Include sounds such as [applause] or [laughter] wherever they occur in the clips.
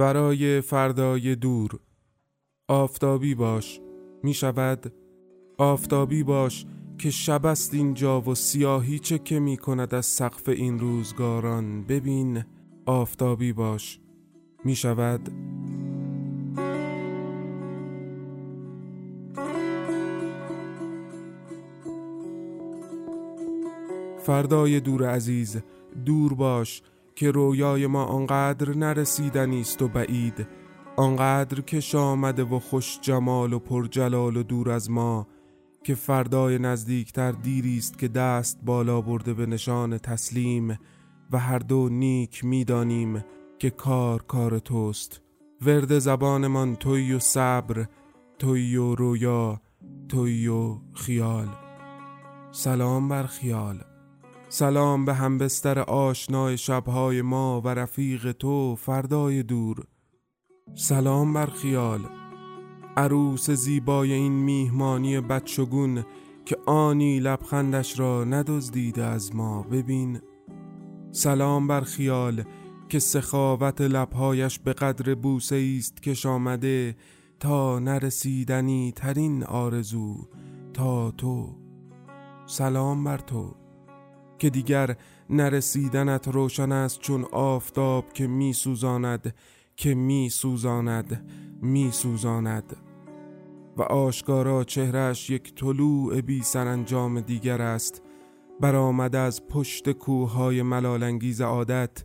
برای فردای دور. آفتابی باش می شود. آفتابی باش که شب است اینجا و سیاهی چه که می کند از سقف این روزگاران. ببین آفتابی باش می شود. فردای دور عزیز دور باش. که رویای ما آنقدر نرسیدنی است و بعید آنقدر که آمده و خوش جمال و پر جلال و دور از ما که فردای نزدیکتر دیری است که دست بالا برده به نشان تسلیم و هر دو نیک می‌دانیم که کار کار توست. ورد زبانمان توی و صبر توی و رویا توی و خیال. سلام بر خیال. سلام به همبستر آشنای شبهای ما و رفیق تو فردای دور. سلام بر خیال. عروس زیبای این میهمانی بچگون که آنی لبخندش را ندزدیده از ما ببین. سلام بر خیال که سخاوت لبهایش به قدر بوسه است که آمده تا نرسیدنی ترین آرزو تا تو. سلام بر تو. که دیگر نرسیدنت روشن است چون آفتاب که می سوزاند که می سوزاند می سوزاند و آشکارا چهرش یک طلوع بی سرانجام دیگر است. برآمده از پشت کوههای ملالانگیز عادت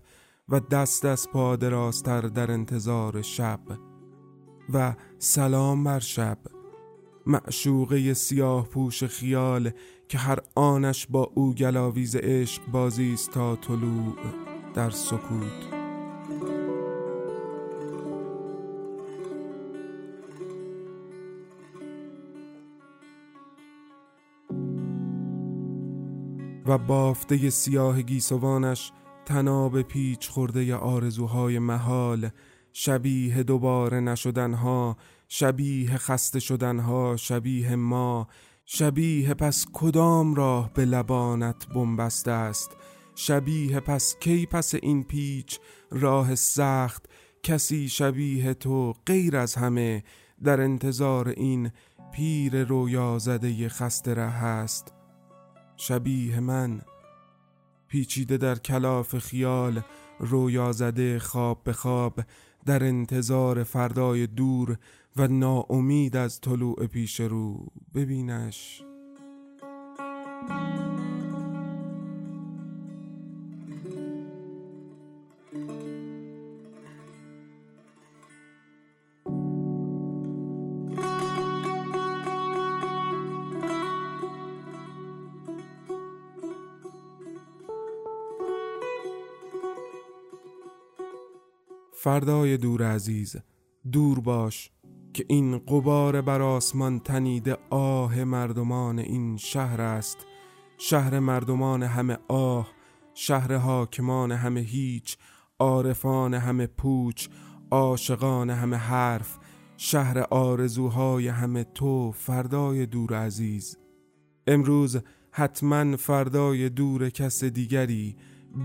و دست از پا راستر در انتظار شب. و سلام بر شب. معشوقه سیاه پوش خیال که هر آنش با او گلاویز عشق بازی است تا طلوع در سکوت. و بافته سیاه گیسوانش تناب پیچ خورده آرزوهای محال شبیه دوباره نشدنها شبیه خسته شدنها شبیه ما شبیه پس کدام راه به لبانت بنبسته است؟ شبیه پس کی پس این پیچ؟ راه سخت کسی شبیه تو غیر از همه. در انتظار این پیر رویا زده خسته ره است. شبیه من. پیچیده در کلاف خیال رویا زده خواب به خواب. در انتظار فردای دور و ناامید از طلوع پیش رو ببینش. فردای دور عزیز دور باش. که این قبار بر آسمان تنیده آه مردمان این شهر است. شهر مردمان همه آه شهر حاکمان همه هیچ عارفان همه پوچ عاشقان همه حرف شهر آرزوهای همه تو فردای دور عزیز. امروز حتما فردای دور کس دیگری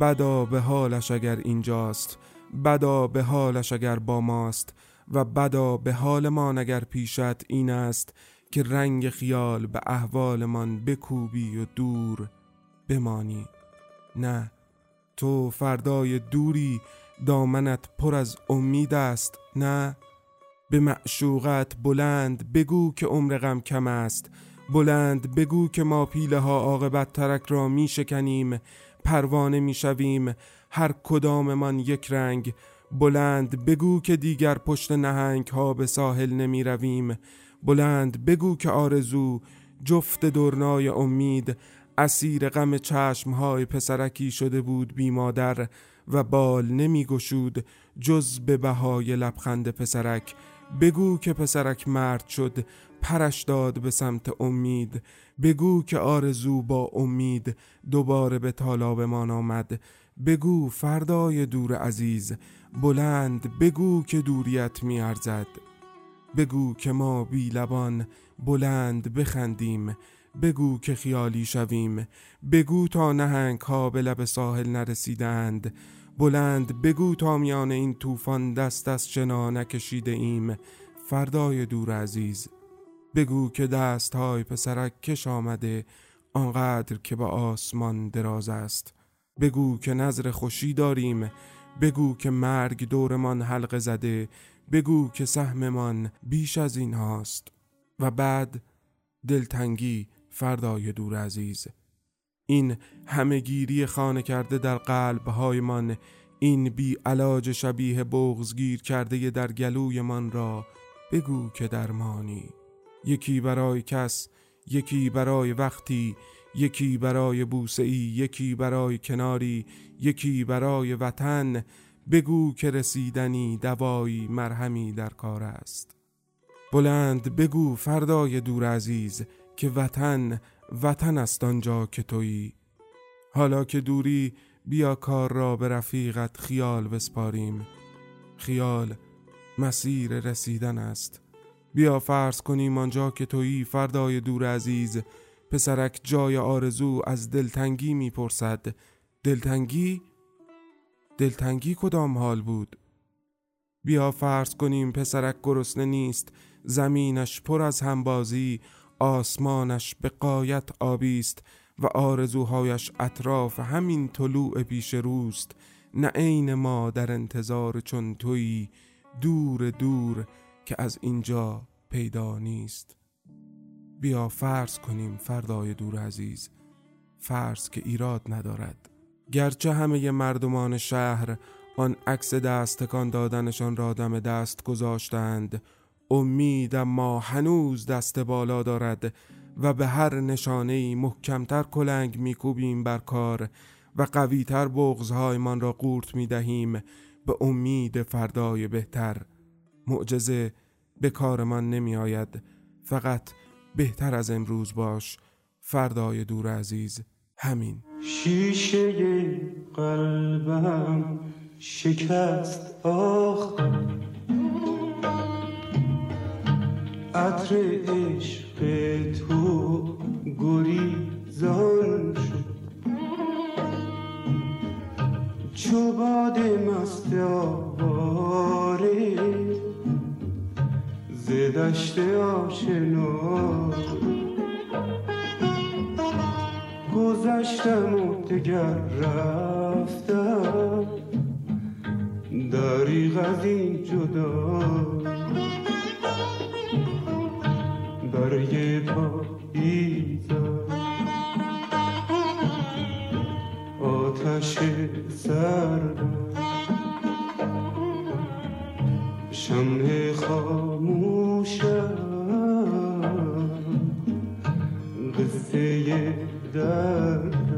بدا به حالش اگر اینجاست بدا به حالش اگر با ماست. و بدا به حالمان اگر پیشت این است که رنگ خیال به احوالمان بکوبی و دور بمانی. نه تو فردای دوری دامنت پر از امید است. نه به معشوقت بلند بگو که عمر غم کم است. بلند بگو که ما پیله ها عاقبت ترک را می شکنیم پروانه می شویم هر کداممان یک رنگ. بلند بگو که دیگر پشت نهنگ ها به ساحل نمی رویم بلند بگو که آرزو جفت دورنای امید اسیر غم چشم های پسرکی شده بود بی مادر و بال نمی گشود جز به بهای لبخند پسرک. بگو که پسرک مرد شد پرش داد به سمت امید. بگو که آرزو با امید دوباره به طالابمان آمد. بگو فردای دور عزیز بلند بگو که دوریت میارزد. بگو که ما بی لبان بلند بخندیم. بگو که خیالی شویم. بگو تا نهنگ ها به لب ساحل نرسیدند. بلند بگو تا میان این طوفان دست از شنا نکشیده ایم. فردای دور عزیز بگو که دست های پسرک کش آمده. آنقدر که با آسمان دراز است. بگو که نظر خوشی داریم. بگو که مرگ دورمان حلقه زده بگو که سهممان بیش از این هاست. و بعد دلتنگی فردای دور عزیز. این همهگیری خانه کرده در قلبهایمان این بی علاج شبیه بغزگیر کرده در گلویمان را بگو که درمانی. یکی برای کس یکی برای وقتی یکی برای بوسه یکی برای کناری یکی برای وطن. بگو که رسیدنی دوایی مرهمی در کار است. بلند بگو فردای دور عزیز که وطن وطن است آنجا که تویی. حالا که دوری بیا کار را به رفیقت خیال بسپاریم. خیال مسیر رسیدن است. بیا فرض کنیم آنجا که تویی فردای دور عزیز. پسرک جای آرزو از دلتنگی می‌پرسد دلتنگی؟ دلتنگی کدام حال بود؟ بیا فرض کنیم پسرک گرسنه نیست زمینش پر از همبازی آسمانش به قایت آبی است و آرزوهایش اطراف همین طلوع پیش روست نه عین ما در انتظار چون تویی دور دور که از اینجا پیدا نیست بیا فرض کنیم فردای دور عزیز فرض که ایراد ندارد. گرچه همه مردمان شهر آن عکس دست تکان دادنشان را دم دست گذاشتند امید ما هنوز دست بالا دارد و به هر نشانه محکمتر کلنگ میکوبیم بر کار و قویتر بغزهایمان را قورت می‌دهیم. به امید فردای بهتر معجزه به کارمان نمی آید فقط بهتر از امروز باش. فردای دور عزیز همین. شیشه قلبم شکست آخ. عطر عشق تو گریزان شد. چو باد مست آواره ز دشت آشنا. گذشتم و دگر رفتم. دریغ از این جدا. برگ پاییزم آتش سردم شمه خاموشم. قصه درد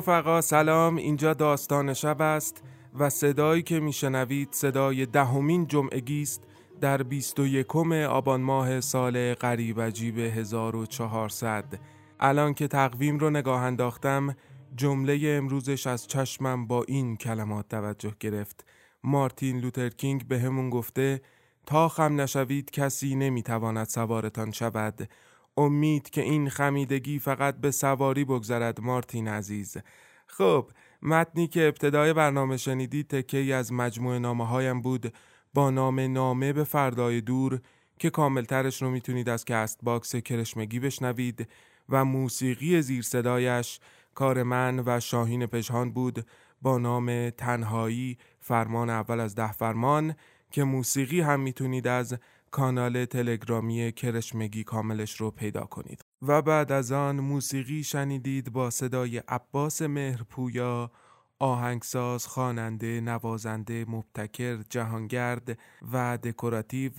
رفقا سلام. اینجا داستان شب است و صدایی که میشنوید صدای دهمین جمعگی است در 21 آبان ماه سال قریب عجیب 1400 الان که تقویم رو نگاه انداختم جمله امروزش از چشمم با این کلمات توجه گرفت. مارتین لوترکینگ به همون گفته تا خم نشوید کسی نمی‌تواند سوارتان شود. امید که این خمیدگی فقط به سواری بگذرد مارتین عزیز. خب متنی که ابتدای برنامه شنیدید تکه از مجموعه نامه هایم بود. با نام نامه به فردای دور که کاملترش رو می‌تونید از Castbox جمعگی بشنوید و موسیقی زیر صدایش کار من و شاهین پشهان بود با نام تنهایی فرمان اول از ده فرمان که موسیقی هم می‌تونید از کانال تلگرامی کرشمگی کاملش رو پیدا کنید. و بعد از آن موسیقی شنیدید با صدای عباس مهرپویا آهنگساز، خواننده، نوازنده، مبتکر، جهانگرد و دکوراتیو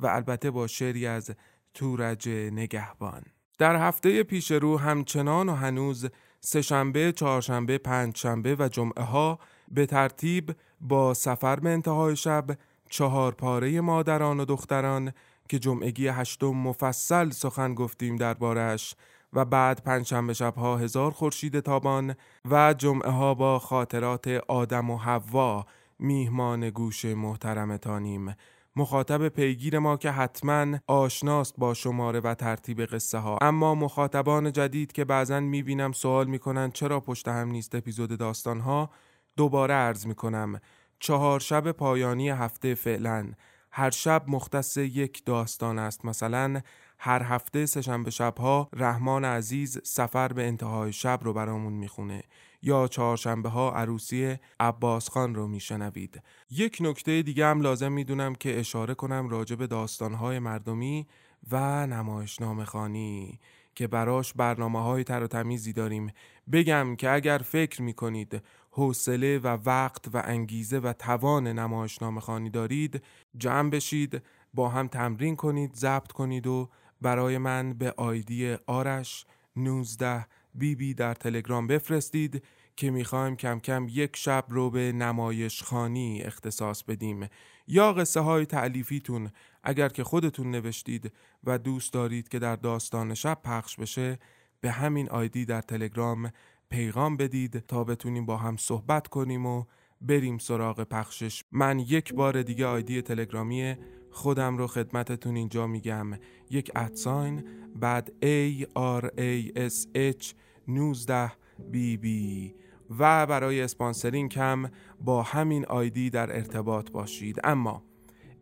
و البته با شعری از تورج نگهبان. در هفته پیش رو همچنان و هنوز سهشنبه، چهارشنبه، پنجشنبه و جمعه ها به ترتیب با سفر به انتهای شب چهار پاره مادران و دختران که جمعگی هشتم مفصل سخن گفتیم دربارش و بعد پنجشنبه شبها هزار خورشید تابان و جمعه ها با خاطرات آدم و حوا میهمان گوش محترمتانیم. مخاطب پیگیر ما که حتما آشناست با شماره و ترتیب قصه ها اما مخاطبان جدید که بعضا می‌بینم سوال می‌کنن چرا پشت هم نیست اپیزود داستان ها دوباره عرض می‌کنم. چهار شب پایانی هفته فعلا. هر شب مختص یک داستان است. مثلا هر هفته سهشنبه شبها رحمان عزیز سفر به انتهای شب رو برامون می‌خونه یا چهارشنبه ها عروسی عباس خان رو میشنوید. یک نکته دیگه هم لازم می‌دونم که اشاره کنم راجع به داستانهای مردمی و نمایشنامه خانی که براش برنامه های تر و تمیزی داریم. بگم که اگر فکر می‌کنید حوصله و وقت و انگیزه و توان نمایشنامه خانی دارید جمع بشید با هم تمرین کنید ضبط کنید و برای من به آیدی آرش 19 بی بی در تلگرام بفرستید که می‌خوایم کم کم یک شب رو به نمایش خانی اختصاص بدیم. یا قصه های تعلیفیتون اگر که خودتون نوشتید و دوست دارید که در داستان شب پخش بشه به همین ID در تلگرام پیغام بدید تا بتونیم با هم صحبت کنیم و بریم سراغ پخشش. من یک بار دیگه ID تلگرامی خودم رو خدمتتون اینجا میگم. یک at sign بعد A R A S H 19 B B و برای sponsoring هم با همین ID در ارتباط باشید. اما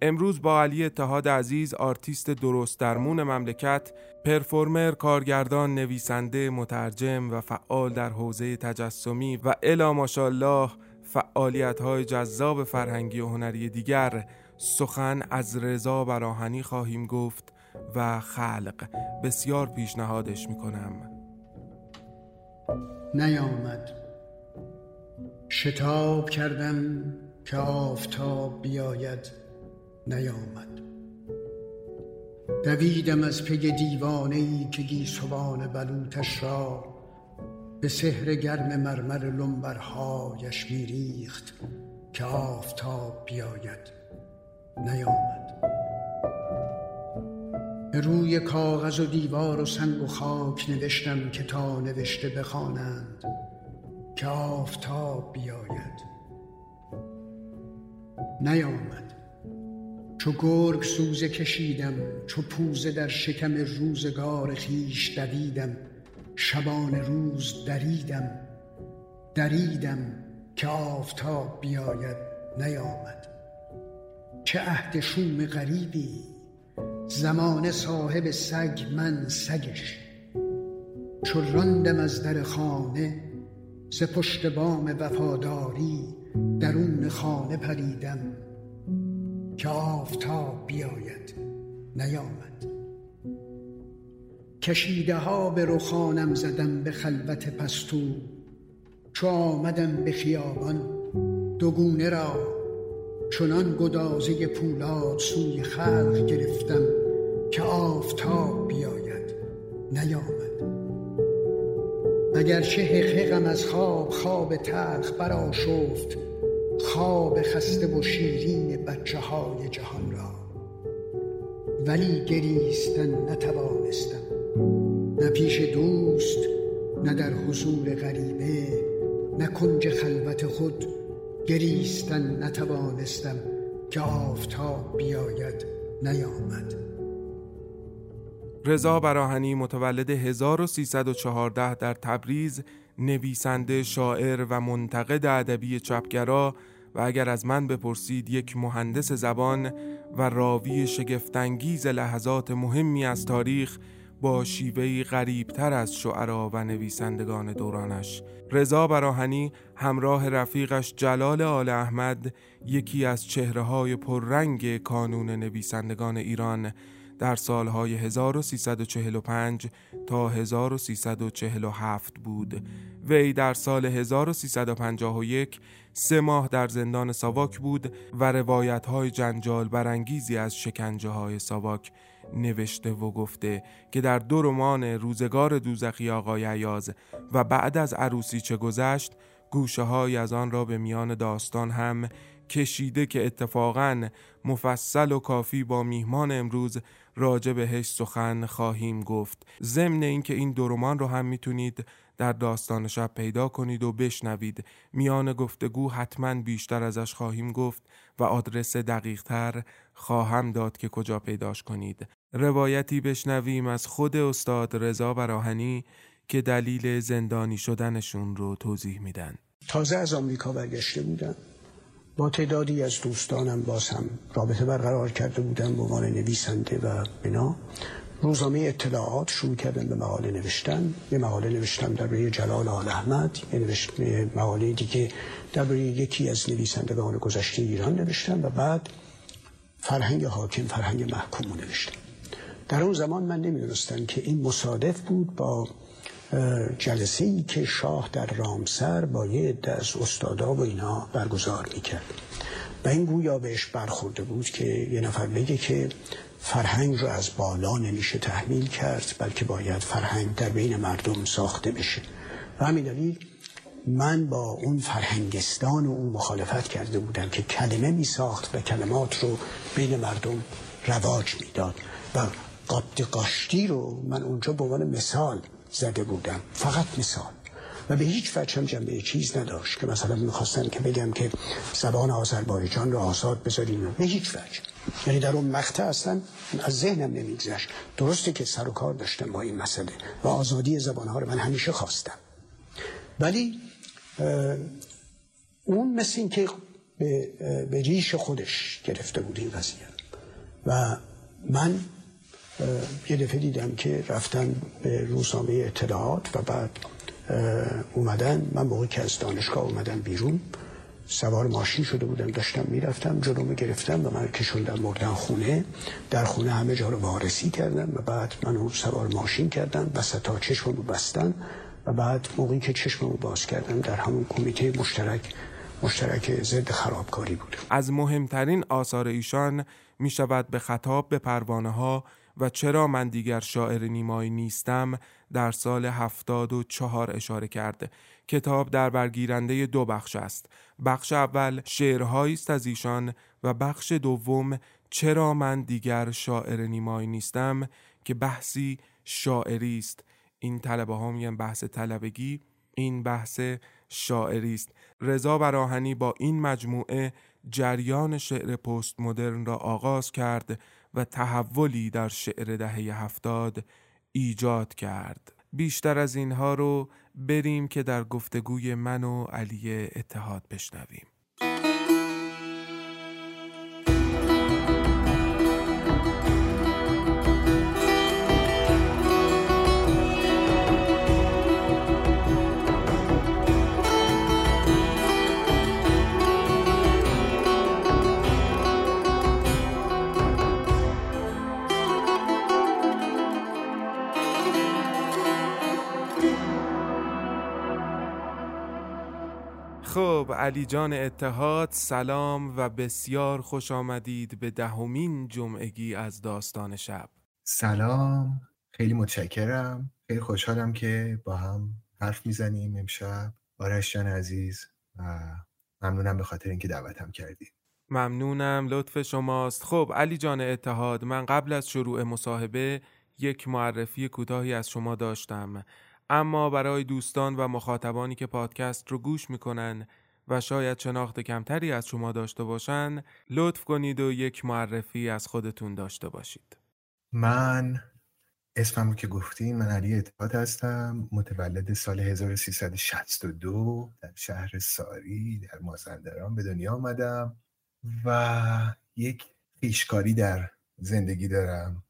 امروز با علی اتحاد عزیز آرتیست درست درمون مملکت پرفورمر، کارگردان، نویسنده، مترجم و فعال در حوزه تجسمی و الا ماشاءالله فعالیت های جذاب فرهنگی و هنری دیگر سخن از رضا براهنی خواهیم گفت و خلق. بسیار پیشنهادش می‌کنم. نیامد. شتاب کردم که آفتاب بیاید. نیامد. دویدم از پی دیوانه ای که گیسوان بلوتش را به سحر گرم مرمر لنبرهایش میریخت که آفتاب بیاید. نیامد. روی کاغذ و دیوار و سنگ و خاک نوشتم که تا نوشته بخوانند که آفتاب بیاید. نیامد. چو گرگ سوزه کشیدم چو پوزه در شکم روزگار خیش دویدم شبان روز دریدم دریدم که آفتاب بیاید نیامد. چه عهد شوم غریبی زمان صاحب سگ من سگش. چو راندم از در خانه ز پشت بام وفاداری درون خانه پریدم. که آفتاب بیاید نیامد. کشیده ها به رخانم زدم به خلوت پستو چو آمدم به خیابان دوگونه را چنان گدازه پولاد سوی خلق گرفتم که آفتاب بیاید نیامد. اگرچه حقحقم از خواب خواب تلخ برآشفت خواب خسته و شیرین بچه های جهان را. ولی گریستن نتوانستم. نه پیش دوست نه در حضور غریبه نه کنج خلوت خود گریستن نتوانستم که آفتاب بیاید نیامد. رضا براهنی متولد 1314 در تبریز نویسنده شاعر و منتقد ادبی چپگرا و اگر از من بپرسید یک مهندس زبان و راوی شگفتانگیز لحظات مهمی از تاریخ با شیوهی غریبتر از شعرا و نویسندگان دورانش. رضا براهنی همراه رفیقش جلال آل احمد یکی از چهره های پررنگ کانون نویسندگان ایران در سالهای 1345 تا 1347 بود. وی در سال 1351 سه ماه در زندان ساواک بود و روایت های جنجال برانگیزی از شکنجه های ساواک نوشته و گفته که در دو رمان روزگار دوزخی آقای عیاز و بعد از عروسی چه گذشت گوشه های از آن را به میان داستان هم کشیده که اتفاقا مفصل و کافی با میهمان امروز راجع بهش سخن خواهیم گفت. ضمن اینکه این دو رمان رو هم می‌تونید در داستان شب پیدا کنید و بشنوید. میان گفتگو حتما بیشتر ازش خواهیم گفت و آدرس دقیق تر خواهم داد که کجا پیداش کنید. روایتی بشنویم از خود استاد رضا براهنی که دلیل زندانی شدنشون رو توضیح میدن. تازه از آمریکا برگشته بودم با تعدادی از دوستانم باز هم رابطه برقرار کرده بودم به عنوان نویسنده و بنا روزنامه اطلاعات شروع کردم به مقاله نوشتن. یه مقاله نوشتم درباره جلال آل احمد. یه نوشت مقاله دیگه درباره یکی از نویسندگان گذشته ایران نوشتم و بعد فرهنگ حاکم فرهنگ محکوم نوشتم. در اون زمان من نمی‌دونستم که این مصادف بود با جلسه ای که شاه در رامسر با یه عده از استادا و اینا برگزار می‌کرد. و این گویا بهش برخورده بود که یه نفر بگه که فرهنگ رو از بالا نمیشه تحمیل کرد بلکه باید فرهنگ در بین مردم ساخته بشه. و همین دلیل من با اون فرهنگستان و اون مخالفت کرده بودم که کلمه می ساخت و کلمات رو بین مردم رواج می‌داد. و قبط قاشتی رو من اونجا به عنوان مثال زده بودم. فقط مثال. و به هیچ وجه هم جنبه چیز نداشت که مثلا می‌خواستن که بگم که زبان آذربایجان رو آزاد بذاریم. به هیچ وجه. یعنی در اون مقطع اصلا از ذهنم نمیگذشت. درسته که سر و کار داشتم با این مسئله و آزادی زبانها رو من همیشه خواستم. ولی اون مثل این که به, به ریش خودش گرفته بود این قضیه. و من یه دفعه دیدم که رفتن به روزنامه اطلاعات و بعد اومدن. من موقعی که از دانشگاه اومدن بیرون سوار ماشین شده بودم داشتم می‌رفتم جلومو گرفتم و من کشوندم مردن خونه. در خونه همه جا رو وارسی کردم و بعد منو سوار ماشین کردم وسطا چشممو بستن و بعد موقعی که چشممو باز کردم در همون کمیته مشترک مشترک ضد خرابکاری بود. از مهمترین آثار ایشان می شود به خطاب به پروانه ها و چرا من دیگر شاعر نیمایی نیستم در سال هفتاد و چهار اشاره کرده کتاب در برگیرنده دو بخش است. بخش اول شعرهایی است از ایشان و بخش دوم چرا من دیگر شاعر نیمایی نیستم که بحثی شاعری است. این طلبه ها میگن بحث طلبگی این بحث شاعری است. رضا براهنی با این مجموعه جریان شعر پست مدرن را آغاز کرد و تحولی در شعر دهه هفتاد ایجاد کرد. بیشتر از اینها رو بریم که در گفتگوی من و علی اتحاد بشنویم. خب علی جان اتحاد سلام و بسیار خوش آمدید به دهمین جمعگی از داستان شب. سلام خیلی متشکرم. خیلی خوشحالم که با هم حرف می‌زنیم امشب. آرش جان عزیز و ممنونم به خاطر اینکه دعوتم کردی. ممنونم لطف شماست. خب علی جان اتحاد من قبل از شروع مصاحبه یک معرفی کوتاهی از شما داشتم. اما برای دوستان و مخاطبانی که پادکست رو گوش می‌کنن و شاید شناخت کمتری از شما داشته باشن لطف کنید و یک معرفی از خودتون داشته باشید. من اسمم رو که گفتین من علی اتحاد هستم متولد سال 1362 در شهر ساری در مازندران به دنیا آمدم و یک پیشکاری در زندگی دارم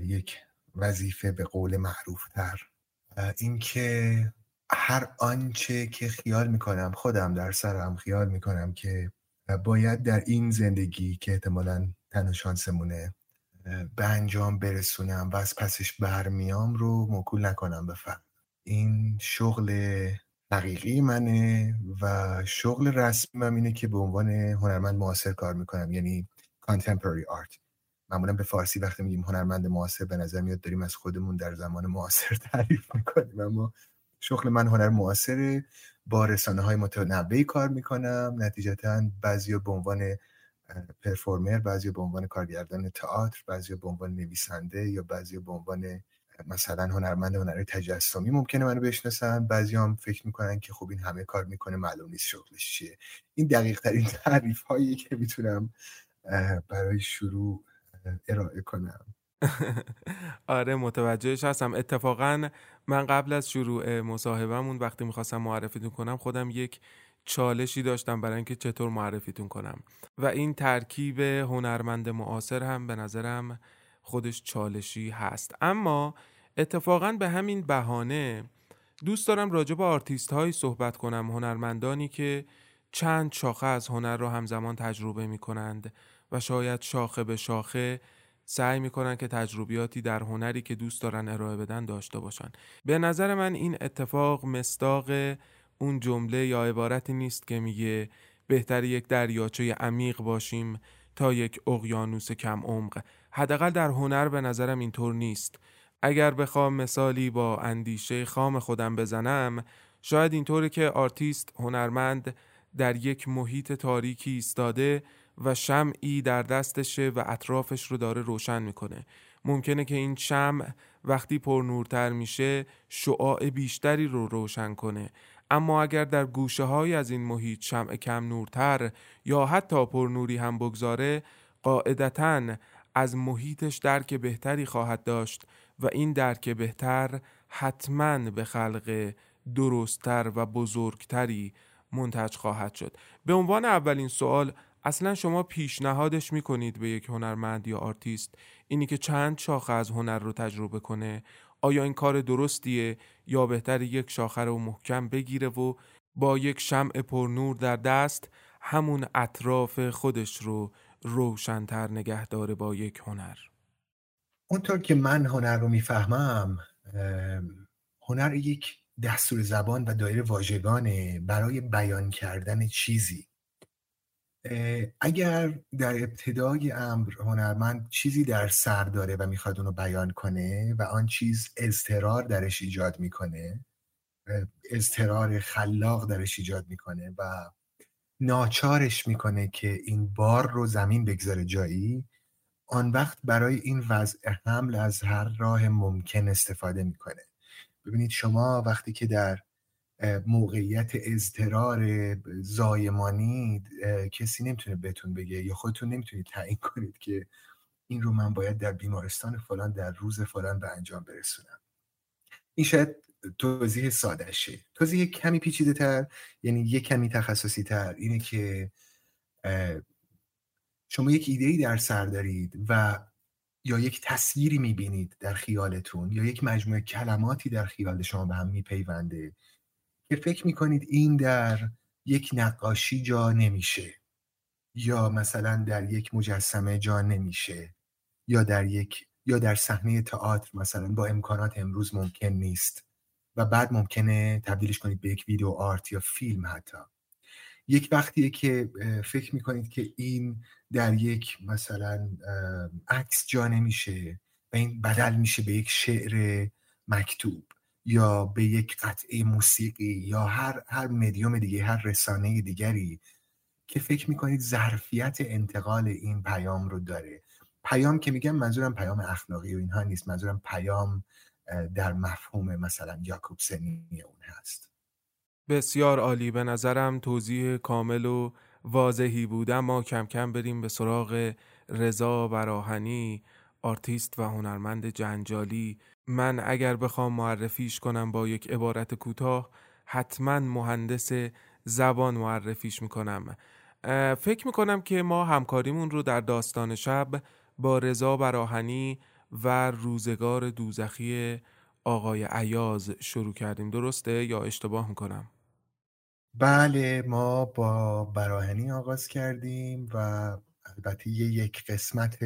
یک وظیفه به قول معروف تر اینکه هر آنچه که خیال می‌کنم خودم در سرم خیال می‌کنم که باید در این زندگی که احتمالا تنها شانسمونه به انجام برسونم و از پسش برمیام رو موکول نکنم به این شغل حقیقی منه و شغل رسمی من اینه که به عنوان هنرمند معاصر کار می‌کنم یعنی contemporary art. معمولا به فارسی وقتی میگیم هنرمند معاصر به نظر میاد داریم از خودمون در زمان معاصر تعریف می‌کنیم. اما شغل من هنر معاصره. با رسانه های متنوعی کار می‌کنم. نتیجتا بعضی به عنوان پرفورمر بعضی به عنوان کارگردان تئاتر بعضی به عنوان نویسنده یا بعضی به عنوان مثلا هنرمند هنر تجسمی ممکنه منو بشناسن. بعضی هم فکر می‌کنن که خب این همه کار می‌کنه معلوم نیست شغلش چیه. این دقیق ترین [laughs] تعریف هایی که می‌تونم برای شروع ارائه کنم. [laughs] آره متوجهش هستم. اتفاقا من قبل از شروع مصاحبهمون وقتی می‌خواستم معرفیتون کنم خودم یک چالشی داشتم برای اینکه چطور معرفیتون کنم. و این ترکیب هنرمند معاصر هم به نظرم خودش چالشی هست. اما اتفاقا به همین بهانه دوست دارم راجع به آرتیست هایی صحبت کنم هنرمندانی که چند شاخه از هنر رو همزمان تجربه می کنند و شاید شاخه به شاخه سعی می‌کنن که تجربیاتی در هنری که دوست دارن ارائه بدن داشته باشن. به نظر من این اتفاق مصداق اون جمله یا عبارتی نیست که میگه بهتر یک دریاچه عمیق باشیم تا یک اقیانوس کم عمق. حداقل در هنر به نظرم اینطور نیست. اگر بخوام مثالی با اندیشه خام خودم بزنم شاید اینطوری که آرتیست هنرمند در یک محیط تاریکی ایستاده و شمعی در دستشه و اطرافش رو داره روشن می‌کنه. ممکنه که این شمع وقتی پر نورتر میشه شعاع بیشتری رو روشن کنه. اما اگر در گوشه های از این محیط شمع کم نورتر یا حتی پر نوری هم بگذاره قاعدتا از محیطش درک بهتری خواهد داشت و این درک بهتر حتما به خلق درستتر و بزرگتری منتج خواهد شد. به عنوان اولین سوال اصلا شما پیشنهادش می‌کنید به یک هنرمند یا آرتیست اینی که چند شاخه از هنر رو تجربه کنه. آیا این کار درستیه یا بهتر یک شاخه رو محکم بگیره و با یک شمع پرنور در دست همون اطراف خودش رو روشنتر نگه داره با یک هنر؟ اونطور که من هنر رو می‌فهمم هنر یک دستور زبان و دایره واژگانه برای بیان کردن چیزی. اگر در ابتدای امر هنرمند چیزی در سر داره و می‌خواد اونو بیان کنه و آن چیز اضطرار درش ایجاد می‌کنه اضطرار خلاق درش ایجاد می‌کنه و ناچارش می‌کنه که این بار رو زمین بگذاره جایی آن وقت برای این وضع حمل از هر راه ممکن استفاده می‌کنه. ببینید شما وقتی که در موقعیت اضطرار زایمانی کسی نمی‌تونه بهتون بگه یا خودتون نمی‌تونید تعیین کنید که این رو من باید در بیمارستان فلان در روز فلان به انجام برسونم. این شاید توضیح سادشه توضیح کمی پیچیده تر یعنی یک کمی تخصصی تر اینه که شما یک ایده در سر دارید و یا یک تصویری می‌بینید در خیالتون یا یک مجموعه کلماتی در خیال شما به هم میپیونده که فکر می‌کنید این در یک نقاشی جا نمیشه یا مثلا در یک مجسمه جا نمیشه یا در یک یا در صحنه تئاتر مثلا با امکانات امروز ممکن نیست و بعد ممکنه تبدیلش کنید به یک ویدیو آرت یا فیلم حتی. یک وقتیه که فکر می‌کنید که این در یک مثلا عکس جا نمیشه و این بدل میشه به یک شعر مکتوب. یا به یک قطعه موسیقی یا هر هر مدیوم دیگه هر رسانه دیگری که فکر می‌کنید ظرفیت انتقال این پیام رو داره. پیام که میگم منظورم پیام اخلاقی و اینها نیست منظورم پیام در مفهوم مثلا یاکوبسنی اون هست. بسیار عالی. به نظرم توضیح کامل و واضحی بود. اما کم کم بریم به سراغ رضا براهنی آرتیست و هنرمند جنجالی. من اگر بخوام معرفیش کنم با یک عبارت کوتاه حتما مهندس زبان معرفیش می‌کنم فکر می‌کنم که ما همکاریمون رو در داستان شب با رضا براهنی و روزگار دوزخی آقای عیاز شروع کردیم درسته یا اشتباه می‌کنم؟ بله ما با براهنی آغاز کردیم و البته یک قسمت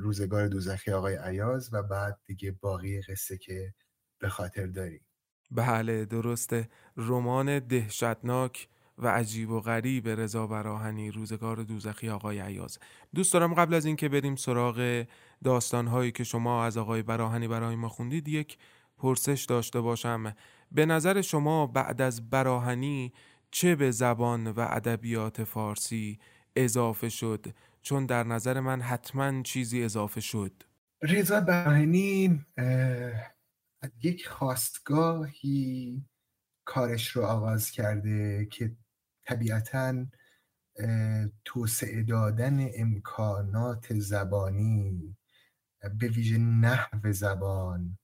روزگار دوزخی آقای عیاز و بعد دیگه باقی قصه که به خاطر داریم. بله درسته. رمان دهشتناک و عجیب و غریب رضا براهنی روزگار دوزخی آقای عیاز دوست دارم قبل از اینکه بریم سراغ داستانهایی که شما از آقای براهنی برای ما خوندید یک پرسش داشته باشم. به نظر شما بعد از براهنی چه به زبان و ادبیات فارسی اضافه شد؟ چون در نظر من حتما چیزی اضافه شد. رضا براهنی یک خواستگاهی کارش رو آغاز کرده که طبیعتا توسعه دادن امکانات زبانی به ویژه نحو زبان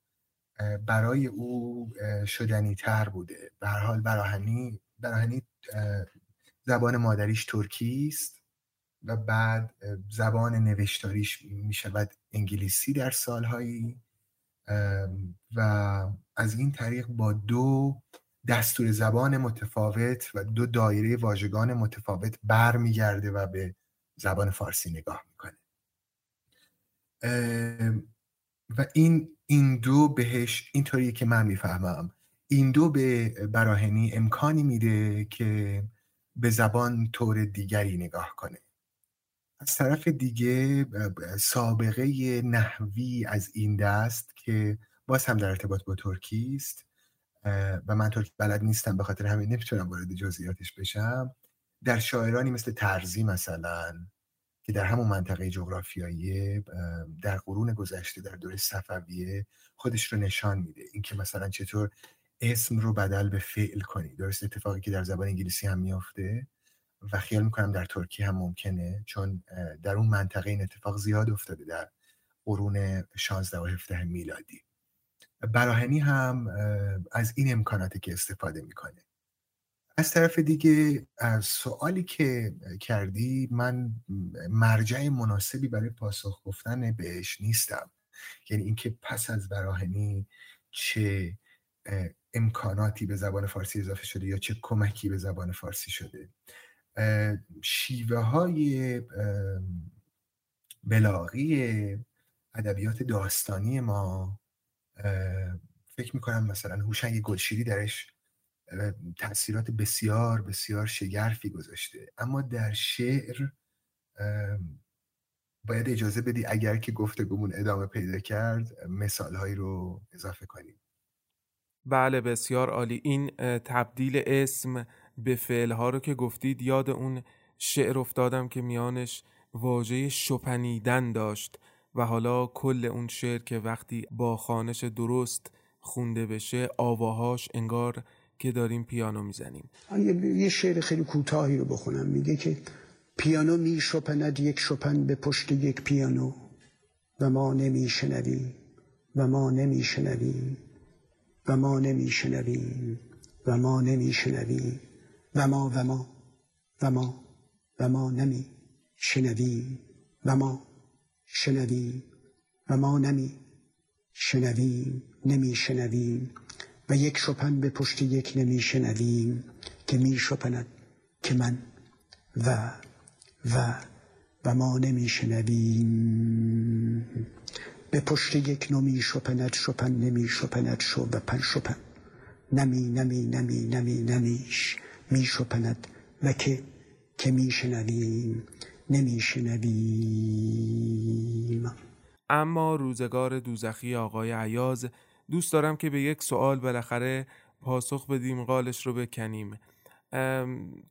برای او شدنی تر بوده. به حال براهنی براهنی زبان مادریش ترکی است. و بعد زبان نوشتاریش می شود انگلیسی در سالهایی. و از این طریق با دو دستور زبان متفاوت و دو دایره واژگان متفاوت برمیگرده و به زبان فارسی نگاه می‌کنه. و این این دو بهش اینطوری که من می‌فهمم این دو به براهنی امکانی میده که به زبان طور دیگری نگاه کنه. از طرف دیگه سابقه نحوی از این دست که باز هم در ارتباط با ترکی است و من ترکی بلد نیستم به خاطر همین نمی‌تونم وارد جزئیاتش بشم. در شاعرانی مثل ترزی مثلا که در همون منطقه جغرافیایی در قرون گذشته در دوره صفویه خودش رو نشان میده. اینکه مثلا چطور اسم رو بدل به فعل کنی. درست اتفاقی که در زبان انگلیسی هم میافته. و خیال می‌کنم در ترکی هم ممکنه چون در اون منطقه این اتفاق زیاد افتاده در قرون 16 و 17 میلادی. براهنی هم از این امکاناتی که استفاده می‌کنه. از طرف دیگه از سوالی که کردی من مرجع مناسبی برای پاسخ گفتن بهش نیستم. یعنی اینکه پس از براهنی چه امکاناتی به زبان فارسی اضافه شده یا چه کمکی به زبان فارسی شده. شیوه های بلاغی ادبیات داستانی ما فکر می‌کنم مثلا هوشنگ گلشیری درش تاثیرات بسیار بسیار شگرفی گذاشته. اما در شعر باید اجازه بدی اگر که گفتگومون ادامه پیدا کرد مثالهایی رو اضافه کنیم. بله بسیار عالی. این تبدیل اسم به فعلها رو که گفتید یاد اون شعر افتادم که میانش واژه شپنیدن داشت و حالا کل اون شعر که وقتی با خانش درست خونده بشه آواهاش انگار که داریم پیانو می‌زنیم. یه شعر خیلی کوتاهی رو بخونم. میگه که پیانو می شپند یک شپن به پشت یک پیانو و ما نمیشنویم و ما نمیشنویم و ما نمیشنویم و ما نمیشنویم. و ما و ما و ما و ما نمی شنویم. و ما شنویم. و ما نمی شنویم. نمی شنویم. و یک شپن به پشت یک نمی شنویم که می شپند که من و و و ما نمی شنویم. به پشت یک نمی شپند شپن نمی شپند شو و پن شپن. نمی نمی نمی نمی نمیش. می شپند و که که می شنویم اما روزگار دوزخی آقای عیاز دوست دارم که به یک سوال بالاخره پاسخ بدیم قالش رو بکنیم.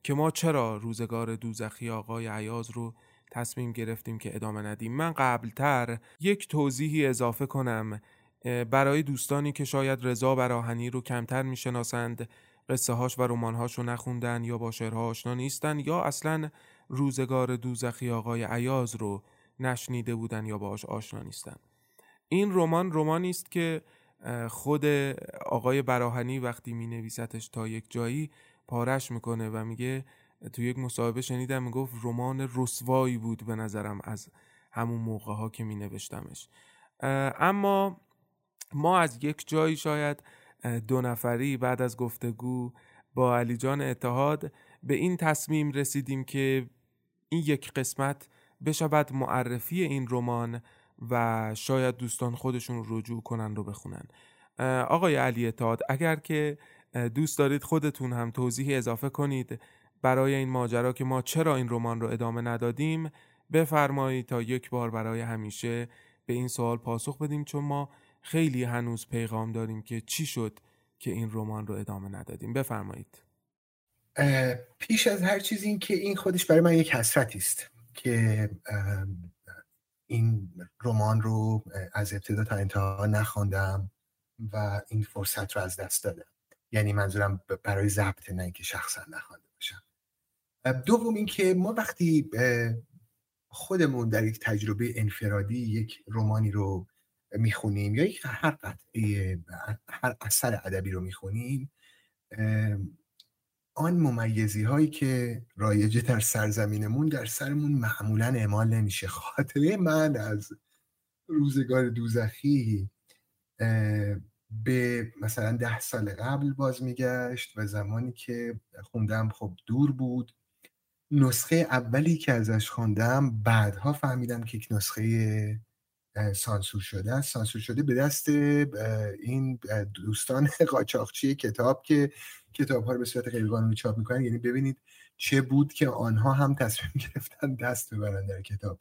که ما چرا روزگار دوزخی آقای عیاز رو تصمیم گرفتیم که ادامه ندیم؟ من قبلتر یک توضیحی اضافه کنم. برای دوستانی که شاید رضا براهنی رو کمتر می‌شناسند قصه هاش و رمانهاش رو نخوندن یا با شعرها آشنا نیستن یا اصلا روزگار دوزخی آقای عیاز رو نشنیده بودن یا باهاش آشنا نیستن. این رمان رمانی است که خود آقای براهنی وقتی می نویستش تا یک جایی پارش می‌کنه و میگه تو یک مصاحبه شنیدم می‌گفت رمان رسوایی بود به نظرم از همون موقع ها که می نوشتمش اما ما از یک جایی شاید دو نفری بعد از گفتگو با علی جان اتحاد به این تصمیم رسیدیم که این یک قسمت بشود معرفی این رمان و شاید دوستان خودشون رجوع کنن رو بخونن. آقای علی اتحاد اگر که دوست دارید خودتون هم توضیحی اضافه کنید برای این ماجرا که ما چرا این رمان رو ادامه ندادیم بفرمایید تا یک بار برای همیشه به این سوال پاسخ بدیم چون ما خیلی هنوز پیغام داریم که چی شد که این رمان رو ادامه ندادیم. بفرمایید. پیش از هر چیز این که این خودش برای من یک حسرتی است که این رمان رو از ابتدا تا انتها نخواندم و این فرصت رو از دست دادم. یعنی منظورم برای ضبط نه اینکه شخصا نخوانده باشم. دوم اینکه ما وقتی خودمون در یک تجربه انفرادی یک رومانی رو می‌خونیم یا هر قطعه هر اثر ادبی رو می‌خونیم آن ممیزی هایی که رایجه در سرزمینمون در سرمون معمولا اعمال نمیشه. خاطره من از روزگار دوزخی به مثلا ده سال قبل باز میگشت و زمانی که خوندم خب دور بود. نسخه اولی که ازش خوندم بعدها فهمیدم که یک نسخه سانسور شده است. سانسور شده به دست این دوستان [laughs] قاچاقچی کتاب که کتاب ها رو به صورت غیرقانونی چاپ می‌کنن. یعنی ببینید چه بود که آنها هم تصمیم [laughs] گرفتن دست ببرن در کتاب.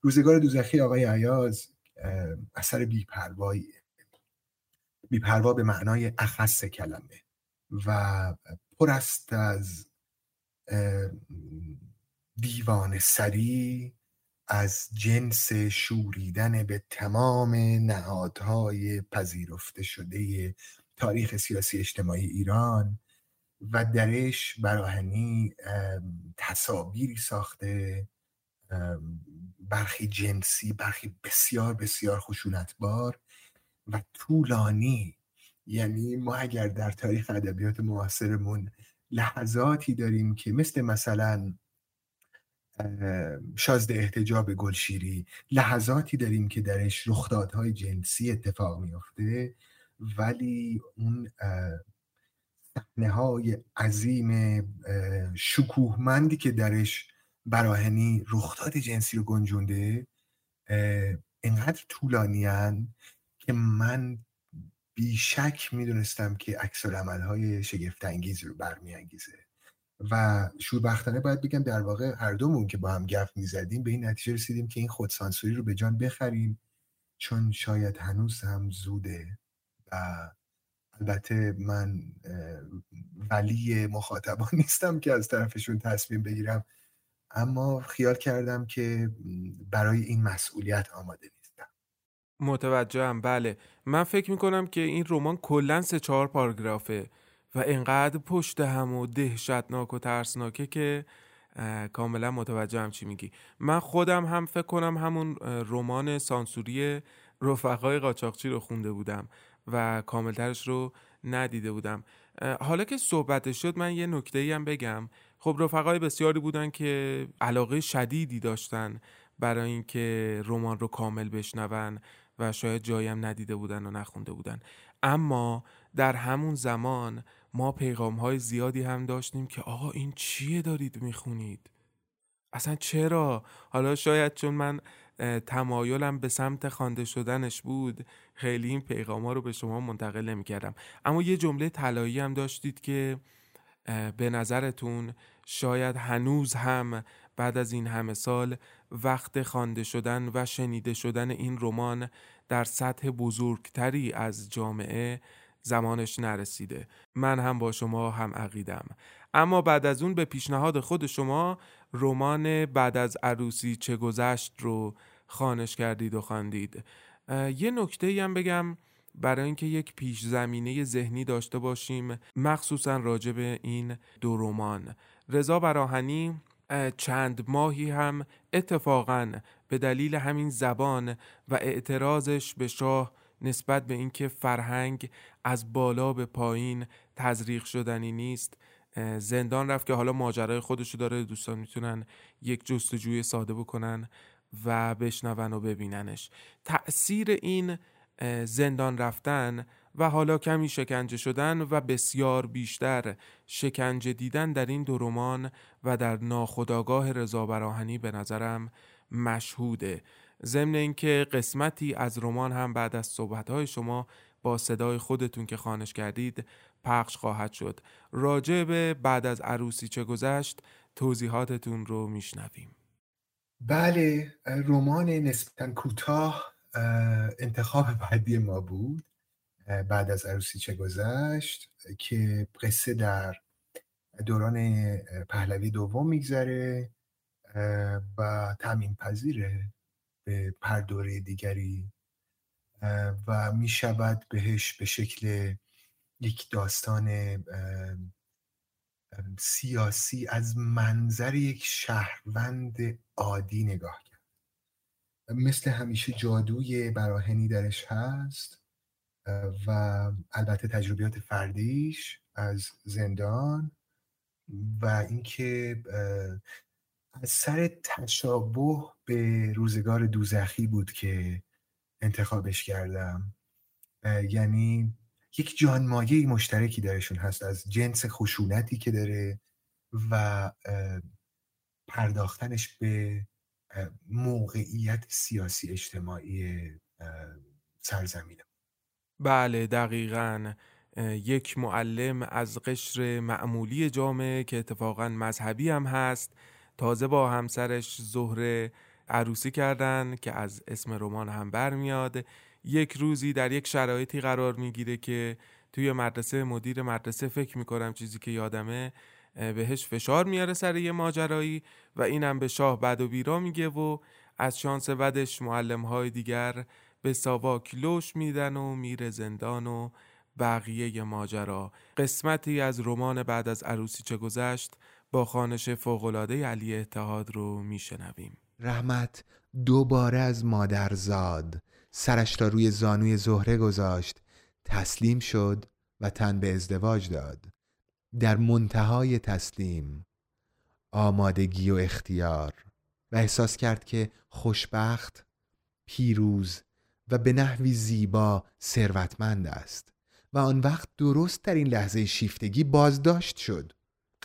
روزگار دوزخی آقای عیاز اثر بیپروایی. بیپروا به معنای اخص کلمه و پر است از دیوان سری از جنس شوریدن به تمام نهادهای پذیرفته شده تاریخ سیاسی اجتماعی ایران و درش براهنی تصاویری ساخته برخی جنسی برخی بسیار بسیار خشونتبار و طولانی. یعنی ما اگر در تاریخ ادبیات معاصرمون لحظاتی داریم که مثل مثلا شازد احتجاب گلشیری لحظاتی داریم که درش رخدادهای جنسی اتفاق میافته ولی اون صحنه های عظیم شکوهمندی که درش براهنی رخداد جنسی رو گنجونده انقدر طولانیان که من بیشک می‌دونستم که عکس های شگفت انگیز رو برمیانگیزه. و شوربختانه باید بگم در واقع هر دومون که با هم گفت می‌زدیم به این نتیجه رسیدیم که این خودسانسوری رو به جان بخریم. چون شاید هنوز هم زوده و البته من ولی مخاطبان [laughs] نیستم که از طرفشون تصمیم بگیرم. اما خیال کردم که برای این مسئولیت آماده نیستم. متوجهم. بله. من فکر می‌کنم که این رمان کلا سه چهار پاراگرافه. و انقدر پشت هم و دهشتناک و ترسناکه که کاملا متوجهم چی میگی. من خودم هم فکر کنم همون رمان سانسوری رفقای قاچاقچی رو خونده بودم و کاملترش رو ندیده بودم. حالا که صحبت شد من یه نکته هم بگم. خب رفقای بسیاری بودن که علاقه شدیدی داشتن برای اینکه رمان رو کامل بشنون و شاید جایی هم ندیده بودن و نخونده بودن. اما در همون زمان ما پیغام های زیادی هم داشتیم که آقا این چیه دارید می‌خونید؟ اصلا چرا؟ حالا شاید چون من تمایلم به سمت خوانده شدنش بود خیلی این پیغام ها رو به شما منتقل نمی کردم اما یه جمله طلایی هم داشتید که به نظرتون شاید هنوز هم بعد از این همه سال وقت خوانده شدن و شنیده شدن این رمان در سطح بزرگتری از جامعه زمانش نرسیده. من هم با شما هم عقیدم. اما بعد از اون به پیشنهاد خود شما رمان بعد از عروسی چه گذشت رو خانش کردید و خواندید. یه نکته هم بگم. برای اینکه یک پیش زمینه ذهنی داشته باشیم مخصوصا راجع به این دو رمان. رضا براهنی چند ماهی هم اتفاقا به دلیل همین زبان و اعتراضش به شاه نسبت به اینکه فرهنگ از بالا به پایین تزریق شدنی نیست. زندان رفت که حالا ماجرای خودشو داره دوستان می‌تونن یک جستجوی ساده بکنن و بشنون و ببیننش. تأثیر این زندان رفتن و حالا کمی شکنجه شدن و بسیار بیشتر شکنجه دیدن در این دو رمان و در ناخداگاه رضا براهنی به نظرم مشهوده. ضمن اینکه قسمتی از رمان هم بعد از صحبتهای شما با صدای خودتون که خانش کردید پخش خواهد شد. راجع به بعد از عروسی چه گذشت توضیحاتتون رو میشنویم. بله رمان نسبتا کوتاه انتخاب بعدی ما بود بعد از عروسی چه گذشت که قصه در دوران پهلوی دوم میگذره و تمین پذیره به پردوره دیگری و می شود بهش به شکل یک داستان سیاسی از منظر یک شهروند عادی نگاه کرد. مثل همیشه جادوی براهنی درش هست و البته تجربیات فردیش از زندان و اینکه از سر تشابه به روزگار دوزخی بود که انتخابش کردم. یعنی یک جانمایه مشترکی درشون هست از جنس خشونتی که داره و پرداختنش به موقعیت سیاسی اجتماعی سرزمین. بله دقیقا. یک معلم از قشر معمولی جامعه که اتفاقا مذهبی هم هست تازه با همسرش زهره عروسی کردن که از اسم رمان هم برمیاد. یک روزی در یک شرایطی قرار می‌گیره که توی مدرسه مدیر مدرسه فکر می‌کنم چیزی که یادمه بهش فشار میاره سر یه ماجرایی و اینم به شاه بد و بیرا میگه و از شانس بدش معلم های دیگر به ساواک لوش میدن و میره زندان و بقیه ماجرا. قسمتی از رمان بعد از عروسی چه گذشت با خانش فوقلاده علی اتحاد رو میشنویم. رحمت دوباره از مادر زاد. سرش را روی زانوی زهره گذاشت. تسلیم شد و تن به ازدواج داد. در منتهای تسلیم. آمادگی و اختیار. و احساس کرد که خوشبخت پیروز و به نحوی زیبا ثروتمند است. و آن وقت درست در این لحظه شیفتگی بازداشت شد.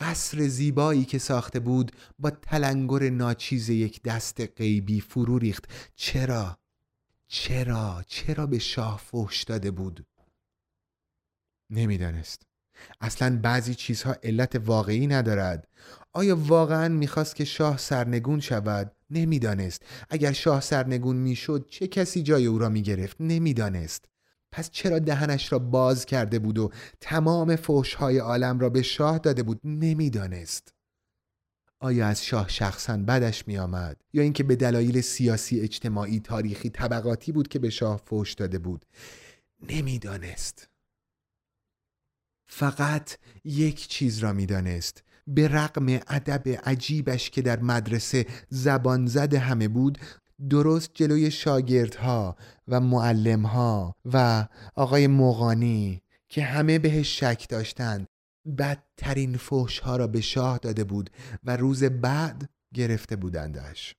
قصر زیبایی که ساخته بود با تلنگر ناچیز یک دست غیبی فرو ریخت. چرا؟ چرا؟ چرا به شاه فحش داده بود؟ نمی‌دانست. اصلا بعضی چیزها علت واقعی ندارد. آیا واقعا می‌خواست که شاه سرنگون شود؟ نمی‌دانست. اگر شاه سرنگون می‌شد چه کسی جای او را می‌گرفت؟ نمی‌دانست. پس چرا دهنش را باز کرده بود و تمام فوشهای عالم را به شاه داده بود؟ نمی‌دانست. آیا از شاه شخصا بدش می آمد یا اینکه به دلایل سیاسی اجتماعی تاریخی طبقاتی بود که به شاه فوش داده بود؟ نمی‌دانست. فقط یک چیز را می‌دانست. به رقم ادب عجیبش که در مدرسه زبان زد همه بود درست جلوی شاگردها و معلمها و آقای مغانی که همه بهش شک داشتند. بدترین فوش ها را به شاه داده بود و روز بعد گرفته بودندش.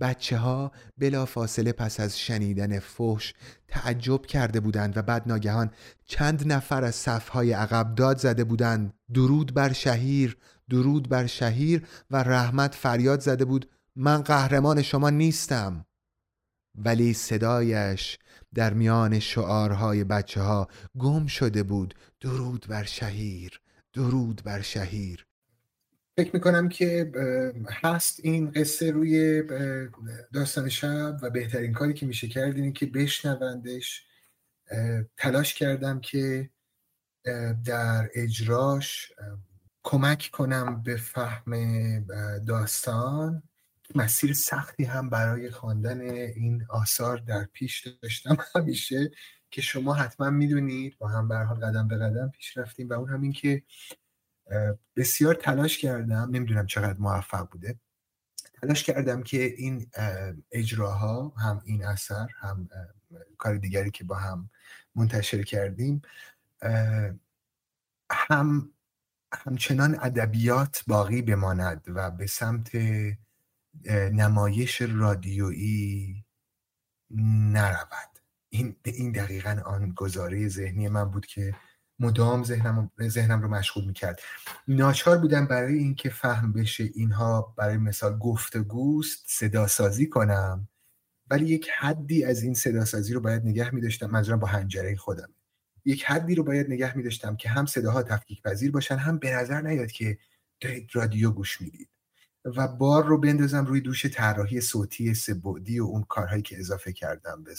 بچه ها بلا فاصله پس از شنیدن فوش تعجب کرده بودند و بعد ناگهان چند نفر از صفهای عقب داد زده بودند. درود بر شهیر درود بر شهیر و رحمت فریاد زده بود. من قهرمان شما نیستم. ولی صدایش در میان شعارهای بچه ها گم شده بود. درود بر شهیر درود بر شهیر. فکر می‌کنم که هست این قصه روی داستان شب و بهترین کاری که میشه کرد اینه که بشنوندش. تلاش کردم که در اجراش کمک کنم به فهم داستان. مسیر سختی هم برای خواندن این آثار در پیش داشتم [laughs] همیشه که شما حتما می‌دونید. با هم به حال قدم به قدم پیش رفتیم و اون همین که بسیار تلاش کردم نمی‌دونم چقدر موفق بوده. تلاش کردم که این اجراها هم این اثر هم کار دیگری که با هم منتشر کردیم هم همچنان ادبیات باقی بماند و به سمت نمایش رادیویی نرود. این این دقیقا آن گزاره ذهنی من بود که مدام ذهنم, ذهنم رو مشغول می‌کرد. ناچار بودم برای اینکه فهم بشه اینها برای مثال گفتگوست صدا سازی کنم ولی یک حدی از این صدا سازی رو باید نگه میداشتم. منظورم با هنجره خودم. یک حدی رو باید نگه میداشتم که هم صداها تفکیک پذیر باشن هم به نظر نیاد که دارید رادیو گوش می‌دید. و بار رو بندازم روی دوش طراحی صوتی سبودی و اون کارهایی که اضافه کردم به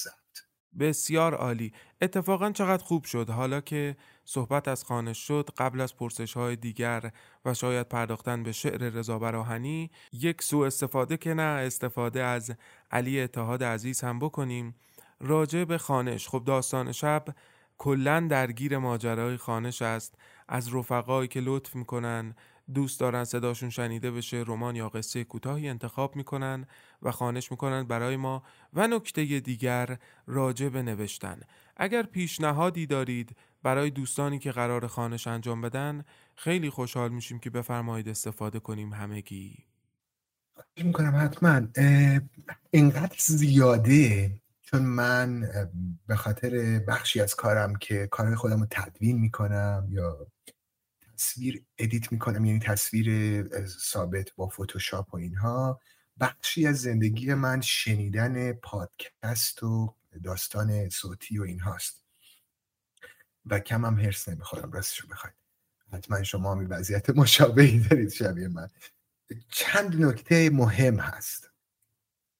بسیار عالی. اتفاقا چقدر خوب شد. حالا که صحبت از خانش شد قبل از پرسش های دیگر و شاید پرداختن به شعر رضا براهنی یک سوء استفاده که نه استفاده از علی اتحاد عزیز هم بکنیم. راجع به خانش. خب داستان شب کلا درگیر ماجرای خانش است. از رفقایی که لطف می‌کنن دوست دارن صداشون شنیده بشه رمان یا قصه کوتاهی انتخاب می‌کنن و خانش می‌کنن برای ما. و نکته دیگر راجع به نوشتن. اگر پیشنهادی دارید برای دوستانی که قرار خانش انجام بدن خیلی خوشحال میشیم که بفرمایید استفاده کنیم همگی. می‌کنم حتما. اینقدر زیاده چون من به خاطر بخشی از کارم که کار خودم رو تدوین می‌کنم یا تصویر ادیت می‌کنم یعنی تصویر ثابت با فتوشاپ و اینها. بخشی از زندگی من شنیدن پادکست و داستان صوتی و اینهاست. و کم هم هرس نمی‌خورم راستش رو بخواید. حتما شما هم وضعیت مشابهی دارید شبیه من. چند نکته مهم هست.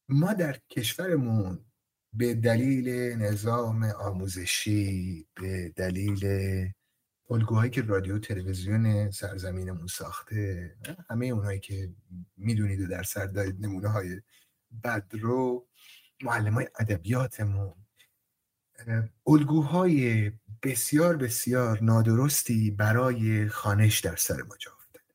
ما در کشورمون به دلیل نظام آموزشی به دلیل الگوهایی که رادیو تلویزیون سرزمینمون ساخته همه اونایی که می‌دونید و در سر دارید نمونه های بدرو معلم های ادبیاتمون. الگوهای بسیار بسیار نادرستی برای خانش در سر ما جا افتاده.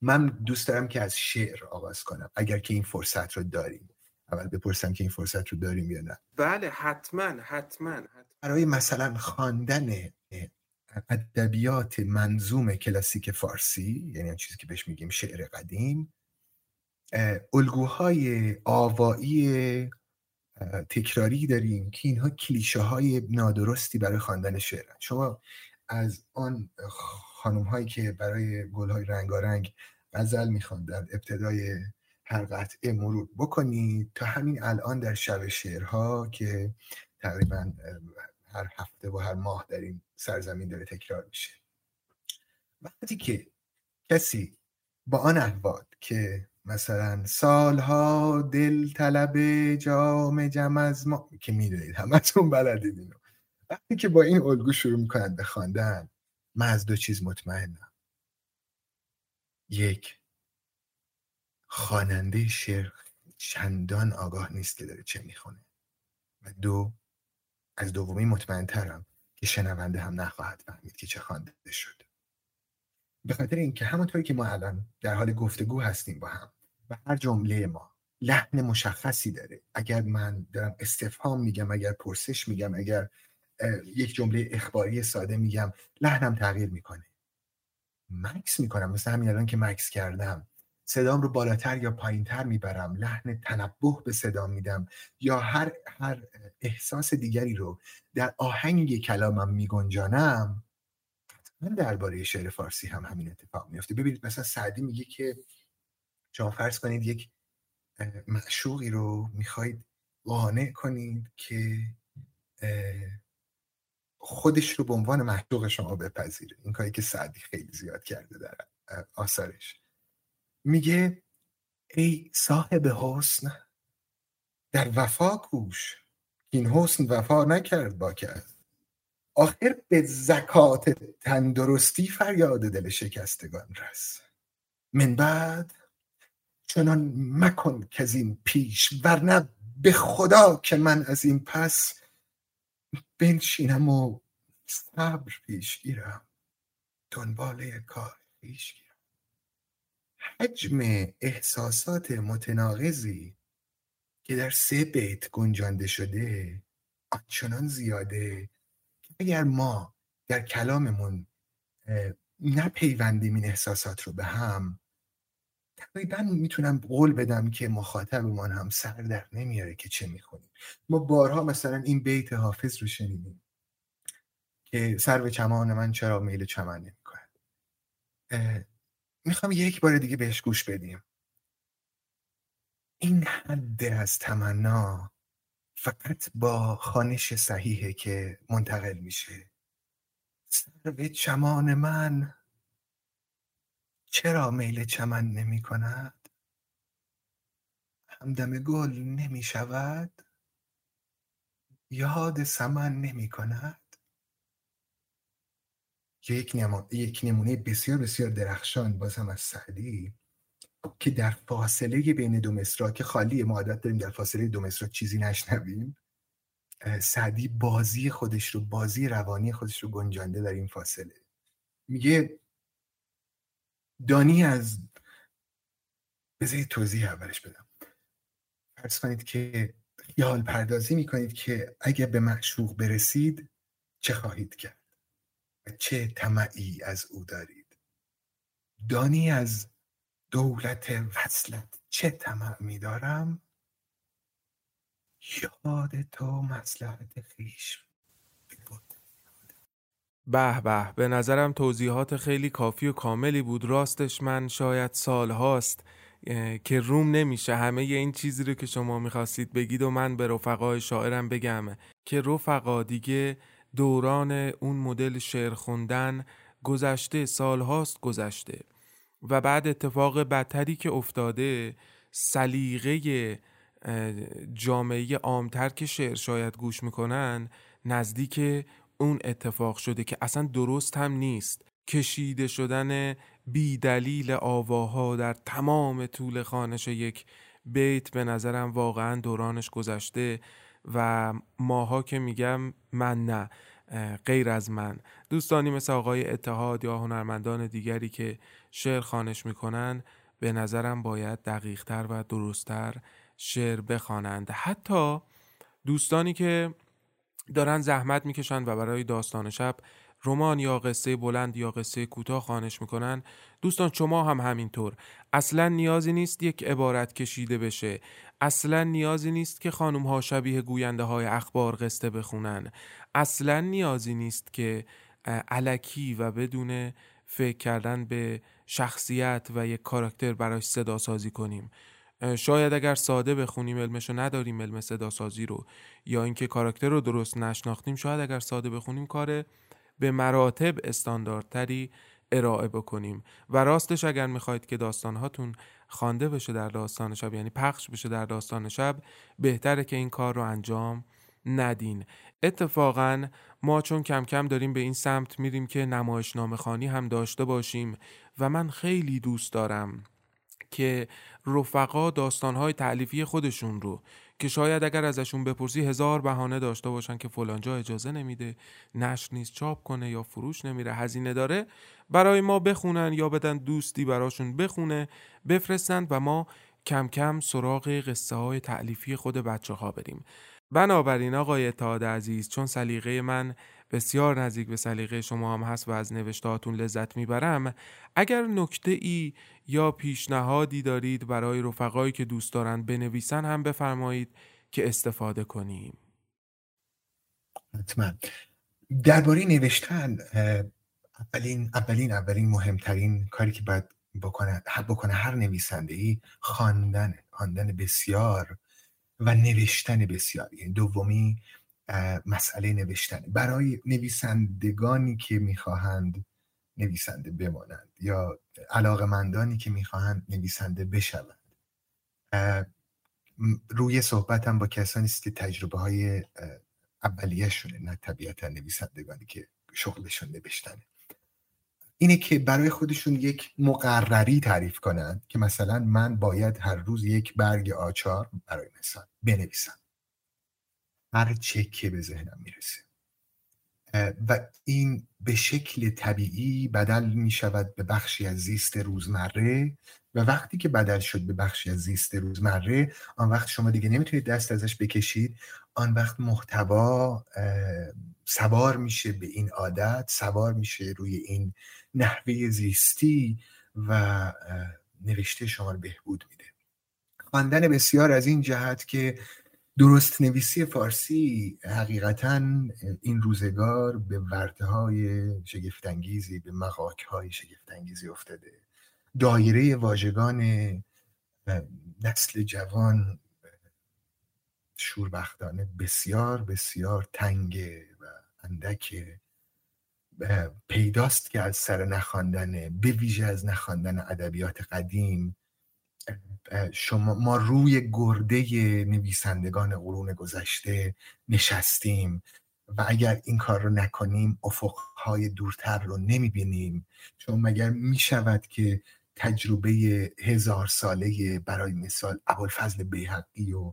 من دوست دارم که از شعر آغاز کنم اگر که این فرصت رو داریم. اول بپرسم که این فرصت رو داریم یا نه. بله حتما حتما. برای مثلا خواندن ادبیات منظوم کلاسیک فارسی یعنی چیزی که بهش میگیم شعر قدیم الگوهای آوایی تکراری داریم که اینها کلیشه های نادرستی برای خواندن شعرن. شما از آن خانم هایی که برای گل های رنگارنگ غزل میخواندن ابتدای هر قطعه مرور بکنید تا همین الان در شب شعرها که تقریبا هر هفته و هر ماه این سرزمین داره تکرار میشه. وقتی که کسی با آن احواد که مثلا سالها دل طلب جام جم از ما که می‌دونید همتون بلدید اینو. وقتی که با این الگو شروع می‌کنند به خواندن من از دو چیز مطمئنم. یک خواننده شعر چندان آگاه نیست که داره چه می‌خونه. و دو از دومی مطمئن ترم که شنونده هم نخواهد فهمید که چه خوانده شد. به خاطر اینکه همونطوری که ما الان در حال گفتگو هستیم با هم و هر جمله ما لحن مشخصی داره. اگر من دارم استفهام میگم اگر پرسش میگم اگر یک جمله اخباری ساده میگم لحنم تغییر می‌کنه. مکس می‌کنم. مثل همین الان که مکس کردم. صدام رو بالاتر یا پایینتر می‌برم. لحن تنبه به صدا میدم. یا هر هر احساس دیگری رو در آهنگ کلامم میگنجانم من درباره شعر فارسی هم همین اتفاق میفته ببینید مثلا سعدی میگه که شما فرض کنید یک معشوقی رو می‌خواید قانع کنید که خودش رو به عنوان معشوق شما بپذیره. این کاری که سعدی خیلی زیاد کرده در آثارش. میگه ای صاحب حسن در وفا کوش. این حسن وفا نکرد با کرد آخر به زکات تندرستی فریاد دل شکستگان رس. من بعد چنان مکن که از این پیش ورنه به خدا که من از این پس بنشینم و صبر پیش گیرم. دنباله کار پیش گیرم حجم احساسات متناقضی که در سه بیت گنجانده شده آنچنان زیاده که اگر ما در کلاممون نپیوندیم این احساسات رو به هم تقریبا می‌تونم قول بدم که مخاطبمان هم سر در نمیاره که چه می‌کنیم ما بارها مثلا این بیت حافظ رو شنیدیم که سر به چمان من چرا میل چمن نمی‌کنه می‌خوام یک بار دیگه بهش گوش بدیم این حد از تمنا فقط با خانش صحیحه که منتقل میشه سر به چمان من چرا میل چمن نمی کند؟ همدم گل نمی شود؟ یاد سمن نمی کند؟ یک, یک نمونه بسیار بسیار درخشان باز هم از سعدی که در فاصله بین دو مصرا که خالی ما عادت داریم در فاصله دو مصرا چیزی نشنویم سعدی بازی خودش رو بازی روانی خودش رو گنجانده در این فاصله. میگه دانی از بذاری توضیح اولش بدم. فرض کنید که خیال پردازی می‌کنید که اگر به معشوق برسید چه خواهید کرد؟ چه طمعی از او دارید؟ دانی از دولت وصلت چه طمع میدارم یاد تو مسلحت خیش به به به نظرم توضیحات خیلی کافی و کاملی بود. راستش من شاید سال هاست که روم نمیشه. همه این چیزی رو که شما می‌خواستید بگید و من به رفقای شاعرم بگم که رفقا دیگه دوران اون مدل شعر خوندن گذشته سال هاست گذشته و بعد اتفاق بدتری که افتاده سلیقه جامعه عامتر که شعر شاید گوش می‌کنن نزدیک اون اتفاق شده که اصلا درست هم نیست. کشیده شدن بی دلیل آواها در تمام طول خانش یک بیت به نظرم واقعا دورانش گذشته. و ماها که میگم من نه غیر از من. دوستانی مثل آقای اتحاد یا هنرمندان دیگری که شعر خانش می‌کنن به نظرم باید دقیقتر و درستتر شعر بخوانند. حتی دوستانی که دارن زحمت می‌کشن و برای داستان شب رمان یا قصه بلند یا قصه کوتاه خانش می‌کنن دوستان شما هم همینطور. اصلا نیازی نیست یک عبارت کشیده بشه. اصلا نیازی نیست که خانم ها شبیه گوینده های اخبار قصه بخونن. اصلا نیازی نیست که علکی و بدون فکر کردن به شخصیت و یک کاراکتر براش صدا سازی کنیم شاید اگر ساده بخونیم علمشو نداریم علم صدا سازی رو. یا اینکه کاراکتر رو درست نشناختیم شاید اگر ساده بخونیم کار به مراتب استانداردتری ارائه بکنیم. و راستش اگر می‌خواید که داستان هاتون خوانده بشه در داستان شب یعنی پخش بشه در داستان شب بهتره که این کار رو انجام ندین. اتفاقا ما چون کم کم داریم به این سمت میریم که نمایشنامه خانی هم داشته باشیم و من خیلی دوست دارم که رفقا داستانهای تعلیفی خودشون رو که شاید اگر ازشون بپرسی هزار بهانه داشته باشن که فلانجا اجازه نمیده نشر نیست چاپ کنه یا فروش نمیره هزینه داره برای ما بخونن یا بدن دوستی براشون بخونه بفرستند و ما کم کم سراغ قصه های تعلیفی خود بچه ها بریم. بنابراین آقای اتحاد عزیز چون سلیقه من بسیار نزدیک به سلیقه شما هم هست و از نوشتهاتون لذت می‌برم. اگر نکته ای یا پیشنهادی دارید برای رفقایی که دوست دارن بنویسن هم بفرمایید که استفاده کنیم. حتما. درباره نوشتن اولین اولین اولین مهمترین کاری که باید بکنه بکنه هر نویسنده ای خواندن خواندن بسیار و نوشتن بسیار. یعنی دومی مسئله نوشتن. برای نویسندگانی که می‌خواهند نویسنده بمانند یا علاقمندانی که می‌خواهند نویسنده بشوند. روی صحبتم با کسانی است که تجربه های اولیهشونه نه طبیعتا نویسندگانی که شغلشون نوشتنه. اینه که برای خودشون یک مقرری تعریف کنند که مثلا من باید هر روز یک برگ آچار برای مثال بنویسم. هر چکه به ذهنم می‌رسه. و این به شکل طبیعی بدل می شود به بخشی از زیست روزمره و وقتی که بدل شد به بخشی از زیست روزمره آن وقت شما دیگه نمی‌تونید دست ازش بکشید. آن وقت محتوا سوار میشه به این عادت سوار میشه روی این نحوه زیستی و نوشته شما رو بهبود میده. خواندن بسیار از این جهت که درست نویسی فارسی حقیقتا این روزگار به ورده های شگفتانگیزی به مقاک های شگفتانگیزی افتاده. دایره واژگان نسل جوان شوربختانه بسیار بسیار تنگه و اندکه پیداست که از سر نخواندن به ویژه از نخواندن ادبیات قدیم شما ما روی گرده نویسندگان قرون گذشته نشستیم و اگر این کار رو نکنیم افقهای دورتر رو نمی‌بینیم. چون مگر می‌شود که تجربه هزار ساله برای مثال ابوالفضل بیحقی و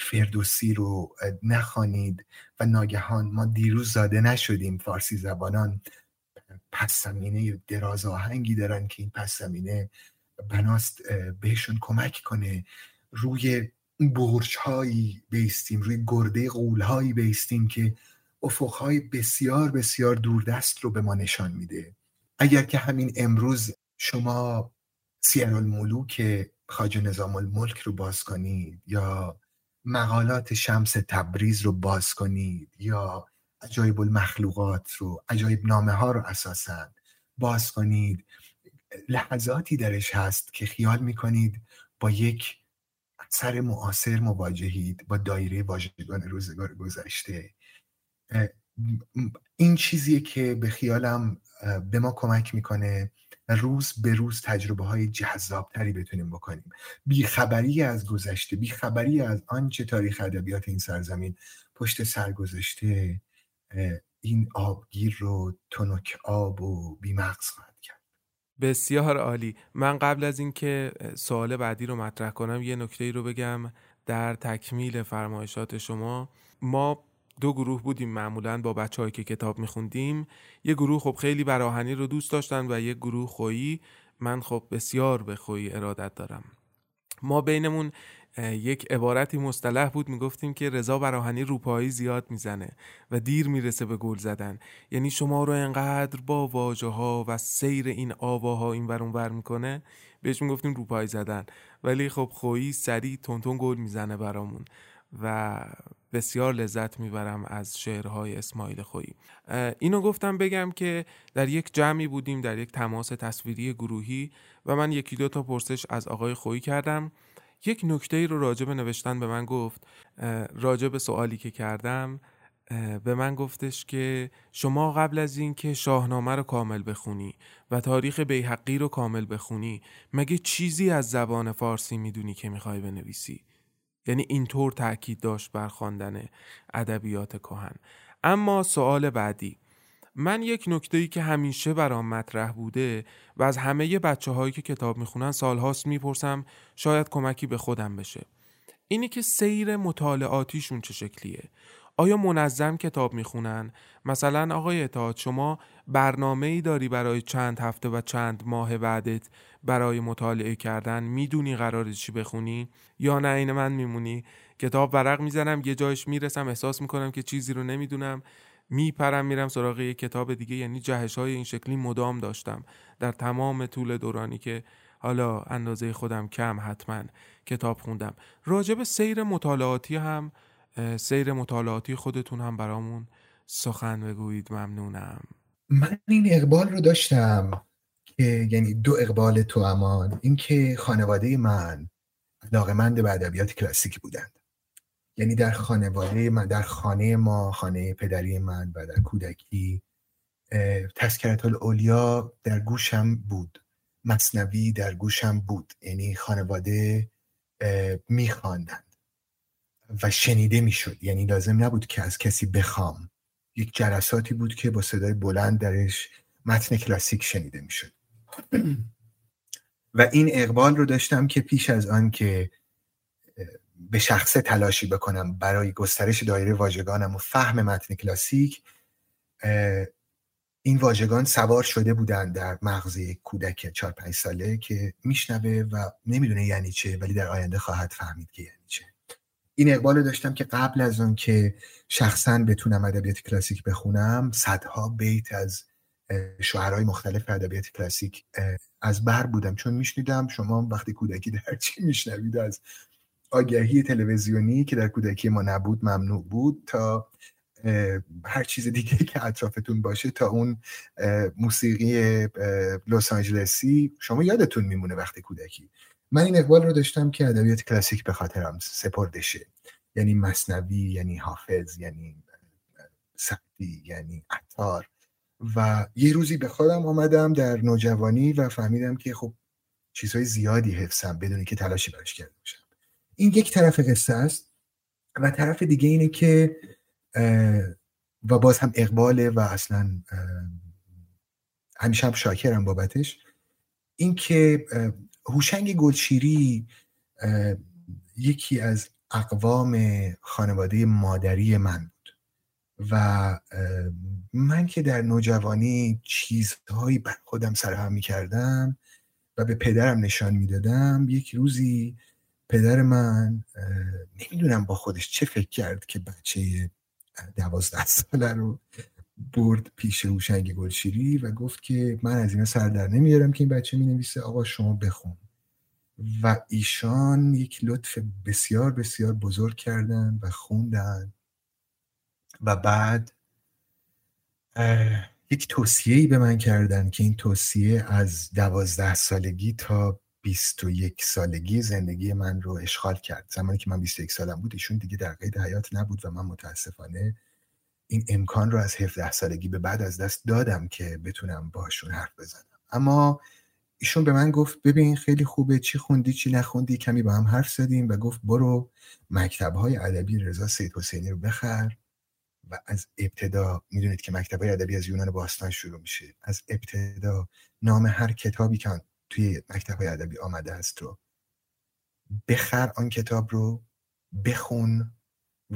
فردوسی رو نخوانید و ناگهان ما دیروز زاده نشدیم. فارسی زبانان پس زمینه دراز آهنگی دارن که این پس زمینه بناست بهشون کمک کنه. روی برج هایی بیستیم روی گرده قول هایی بیستیم که افق های بسیار بسیار دوردست رو به ما نشان میده. اگر که همین امروز شما سیر الملوک خاج نظام الملک رو باز کنید یا مقالات شمس تبریز رو باز کنید یا عجایب المخلوقات رو عجایب نامه ها رو اساسا باز کنید لحظاتی درش هست که خیال می‌کنید با یک اثر معاصر مواجهید با دایره واژگان روزگار گذشته. این چیزیه که به خیالم به ما کمک می‌کنه روز به روز تجربه های جذابتری بتونیم بکنیم. بیخبری از گذشته بیخبری از آنچه تاریخ ادبیات این سرزمین پشت سر گذاشته این آبگیر رو تنک آب و بیمغز خواهد کرد. بسیار عالی. من قبل از اینکه سوال بعدی رو مطرح کنم یه نکته ای رو بگم در تکمیل فرمایشات شما. ما دو گروه بودیم معمولا با بچه که کتاب میخوندیم. یه گروه خب خیلی براهنی رو دوست داشتن و یه گروه خویی. من خب بسیار به خویی ارادت دارم. ما بینمون یک عبارتی مصطلح بود می‌گفتیم که رضا براهنی روپایی زیاد می‌زنه و دیر می‌رسه به گل زدن. یعنی شما رو انقدر با واژه ها و سیر این آواها این ور می‌کنه بهش می‌گفتیم روپایی زدن. ولی خب خویی سریع تونتون گل می‌زنه برامون و بسیار لذت می‌برم از شعرهای اسماعیل خویی. اینو گفتم بگم که در یک جمعی بودیم در یک تماس تصویری گروهی و من یکی دو تا پرسش از آقای خویی کردم. یک نکته ای رو راجع به نوشتن به من گفت راجع به سوالی که کردم به من گفتش که شما قبل از اینکه شاهنامه رو کامل بخونی و تاریخ بیحقی رو کامل بخونی مگه چیزی از زبان فارسی می‌دونی که می‌خوای بنویسی؟ یعنی اینطور تاکید داشت بر خواندن ادبیات کهن. اما سوال بعدی من یک نکته ای که همیشه برام مطرح بوده و از همه بچه هایی که کتاب می‌خونن سالهاست می‌پرسم شاید کمکی به خودم بشه. اینی که سیر مطالعاتیشون چه شکلیه؟ آیا منظم کتاب می‌خونن؟ مثلا آقای اتحاد شما برنامه ای داری برای چند هفته و چند ماه بعدت برای مطالعه کردن می‌دونی قرار چی بخونی؟ یا نه این من میمونی؟ کتاب ورق می‌زنم یه جایش می‌رسم احساس می‌کنم که چیزی رو نمی‌دونم. میپرم میرم سراغ یه کتاب دیگه یعنی جهش های این شکلی مدام داشتم. در تمام طول دورانی که حالا اندازه خودم کم حتما کتاب خوندم. راجب سیر مطالعاتی هم سیر مطالعاتی خودتون هم برامون سخن بگویید. ممنونم. من این اقبال رو داشتم که یعنی دو اقبال تو امان. اینکه خانواده من علاقمند به ادبیات کلاسیکی بودند. یعنی در خانواده من در خانه ما خانه پدری من و در کودکی تذکرت الاولیا در گوشم بود. مصنوی در گوشم بود. یعنی خانواده میخواندند و شنیده می‌شد. یعنی لازم نبود که از کسی بخوام. یک جلساتی بود که با صدای بلند درش متن کلاسیک شنیده می‌شد. [clears throat] و این اقبال رو داشتم که پیش از آن که به شخصه تلاشی بکنم برای گسترش دایره واژگانم و فهم متن کلاسیک این واژگان سوار شده بودن در مغز یک کودک 4 5 ساله که میشنوه و نمی‌دونه یعنی چه ولی در آینده خواهد فهمید که یعنی چه. این اقبال داشتم که قبل از اون که شخصا بتونم ادبیات کلاسیک بخونم صدها بیت از شعرهای مختلف ادبیات کلاسیک از بر بودم. چون میشنیدم شما وقتی کودکی در چی میشنوید؟ از آگهی تلویزیونی که در کودکی ما نبود ممنوع بود تا هر چیز دیگه که اطرافتون باشه تا اون موسیقی لس آنجلسی شما یادتون میمونه وقتی کودکی. من این اقبال رو داشتم که ادبیات کلاسیک به خاطرم سپرده شه یعنی مصنوی یعنی حافظ یعنی سعدی یعنی عطار. و یه روزی به خودم آمدم در نوجوانی و فهمیدم که خب چیزهای زیادی حفظم بدونی که تلاشی براش کرده باشم. این یک طرف قصه است و طرف دیگه اینه که و باز هم اقباله و اصلا همیشه هم شاکرم بابتش اینکه هوشنگ گلشیری یکی از اقوام خانواده مادری من بود و من که در نوجوانی چیزهایی بر خودم سرهم می کردم و به پدرم نشان می‌دادم یک روزی پدر من نمی‌دونم با خودش چه فکر کرد که بچه دوازده ساله رو برد پیش هوشنگ گلشیری و گفت که من از اینا سر در نمیارم که این بچه می نویسه آقا شما بخون. و ایشان یک لطف بسیار بسیار بزرگ کردن و خوندن. و بعد یک توصیه به من کردن که این توصیه از دوازده سالگی تا 21 سالگی زندگی من رو اشغال کرد. زمانی که من 21 سالم بود ایشون دیگه در قید حیات نبود و من متاسفانه این امکان رو از 17 سالگی به بعد از دست دادم که بتونم باشون حرف بزنم. اما ایشون به من گفت ببین خیلی خوبه چی خوندی چی نخوندی؟ کمی با هم حرف زدیم. و گفت برو مکتب های ادبی رضا سید حسینی رو بخر و از ابتدا می‌دونید که مکتب های ادبی از یونان باستان شروع میشه. از ابتدا نام هر کتابی که توی مکتب های ادبی آمده است رو. بخر آن کتاب رو بخون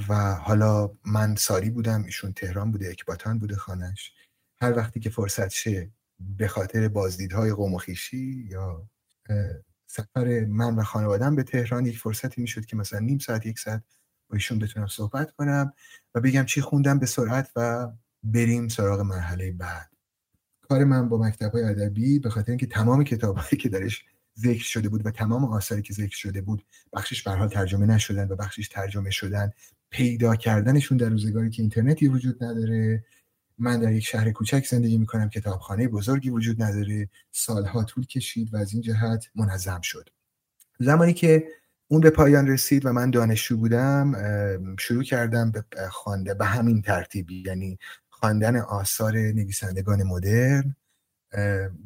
و حالا من ساری بودم ایشون تهران بوده اکباتان بوده خانش هر وقتی که فرصت شه به خاطر بازدیدهای قوم و خیشی یا سفر من و خانوادم به تهران یک فرصتی می‌شد که مثلا نیم ساعت یک ساعت با ایشون بتونم صحبت کنم و بگم چی خوندم به سرعت و بریم سراغ مرحله بعد. کار من با مکتب های ادبی به خاطر اینکه تمام کتابهایی که درش ذکر شده بود و تمام آثاری که ذکر شده بود بخشش به حال ترجمه نشدن و بخشش ترجمه شدن پیدا کردنشون در روزگاری که اینترنتی وجود نداره. من در یک شهر کوچک زندگی می‌کنم کتابخانه بزرگی وجود نداره. سالها طول کشید و از این جهت منظم شد. زمانی که اون به پایان رسید و من دانشجو بودم شروع کردم به خوانده به همین ترتیبی یعنی خواندن آثار نویسندگان مدرن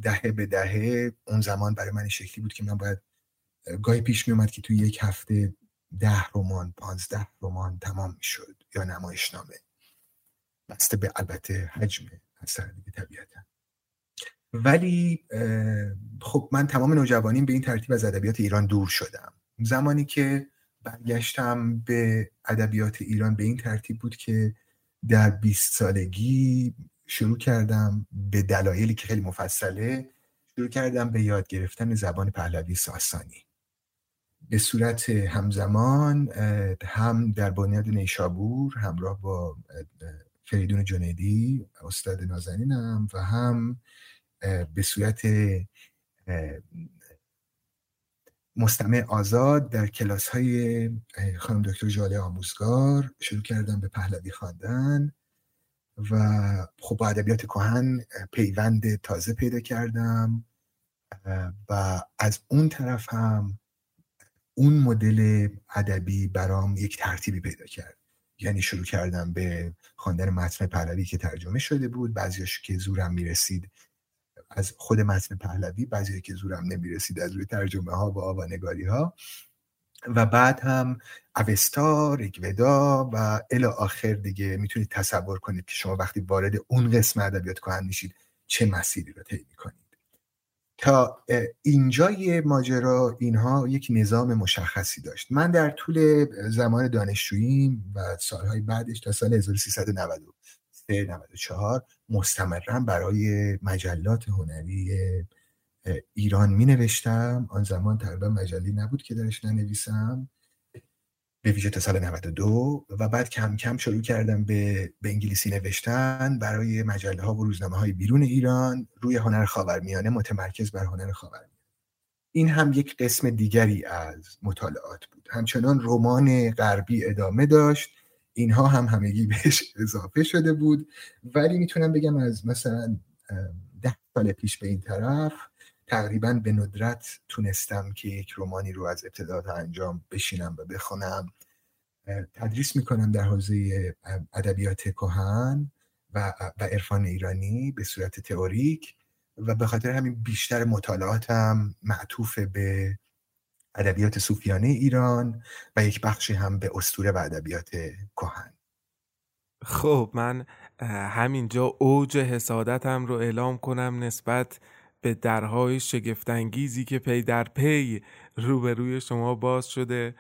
دهه به دهه. اون زمان برای من شکلی بود که من باید گاهی پیش می اومد که توی یک هفته ده رمان پانزده رمان تمام می شد یا نمایشنامه. بسته به البته حجم اثر دیگه طبیعتا. ولی خب من تمام نوجوانیم به این ترتیب از ادبیات ایران دور شدم. زمانی که برگشتم به ادبیات ایران به این ترتیب بود که در 20 سالگی شروع کردم به دلایلی که خیلی مفصله شروع کردم به یاد گرفتن زبان پهلوی ساسانی. به صورت همزمان هم در بنیاد نیشابور همراه با فریدون جنیدی استاد نازنینم و هم به صورت مستمع آزاد در کلاس های خانم دکتر جاله آموزگار شروع کردم به پهلوی خواندن و خب با ادبیات کهن پیوند تازه پیدا کردم و از اون طرف هم اون مدل ادبی برام یک ترتیبی پیدا کرد. یعنی شروع کردم به خواندن متن پهلوی که ترجمه شده بود. بعضیش که زورم می‌رسید از خود متن پهلوی بعضی که زورم نمی‌رسید از روی ترجمه ها و آوانگاری ها و بعد هم اوستا ریگودا و الی آخر دیگه می‌تونید تصور کنید که شما وقتی وارد اون قسم ادبیات کهن میشید چه مسیری رو طی می‌کنید. تا اینجای ماجرا اینها یک نظام مشخصی داشت. من در طول زمان دانشجوییم و سالهای بعدش تا سال 1393 94 مستمرا برای مجلات هنری ایران می نوشتم آن زمان تقریبا مجلی نبود که درش ننویسم. به ویژه تا سال 92 و بعد کم کم شروع کردم به, به انگلیسی نوشتن برای مجله ها و روزنامه های بیرون ایران روی هنر خاورمیانه متمرکز بر هنر خاورمیانه. این هم یک قسم دیگری از مطالعات بود. همچنان رمان غربی ادامه داشت. اینها هم همگی [laughs] بهش اضافه شده بود. ولی می‌تونم بگم از مثلا ده سال پیش به این طرف تقریبا به ندرت تونستم که یک رومانی رو از ابتدا تا انجام بشینم و بخونم. تدریس می‌کنم در حوزه ادبیات کهن و و عرفان ایرانی به صورت تئوریک و به خاطر همین بیشتر مطالعاتم معطوف به ادبیات صوفیانه ایران و یک بخشی هم به اسطوره و ادبیات کهن. خب من همینجا اوج حسادتم رو اعلام کنم نسبت به درهای شگفتانگیزی که پی در پی روبروی شما باز شده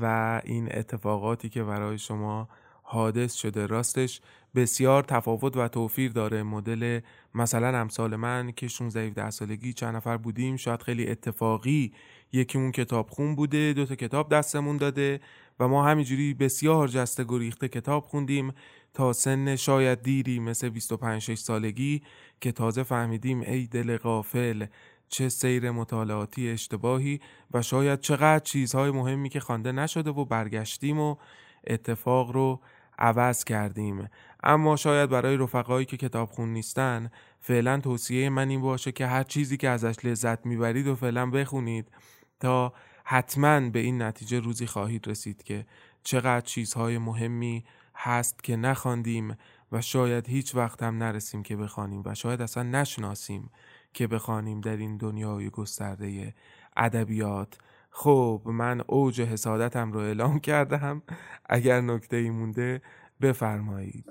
و این اتفاقاتی که برای شما حادث شده. راستش بسیار تفاوت و توفیر داره. مدل مثلا امثال من که 16 17 سالگی چند نفر بودیم شاید خیلی اتفاقی یکیمون کتاب خون بوده دو تا کتاب دستمون داده و ما همینجوری بسیار جسته گریخته کتاب خوندیم تا سن شاید دیری مثل 25 6 سالگی که تازه فهمیدیم ای دل غافل چه سیر مطالعاتی اشتباهی و شاید چقدر چیزهای مهمی که خوانده نشده و برگشتیم و اتفاق رو عوض کردیم. اما شاید برای رفقایی که کتاب خون نیستن فعلا توصیه من این باشه که هر چیزی که ازش لذت می‌برید و فعلا بخونید. تا حتما به این نتیجه روزی خواهید رسید که چقدر چیزهای مهمی هست که نخواندیم و شاید هیچ وقت هم نرسیم که بخوانیم و شاید اصلا نشناسیم که بخوانیم در این دنیای گسترده ادبیات. خب من اوج حسادتم رو اعلام کردم. اگر نکته ای مونده بفرمایید.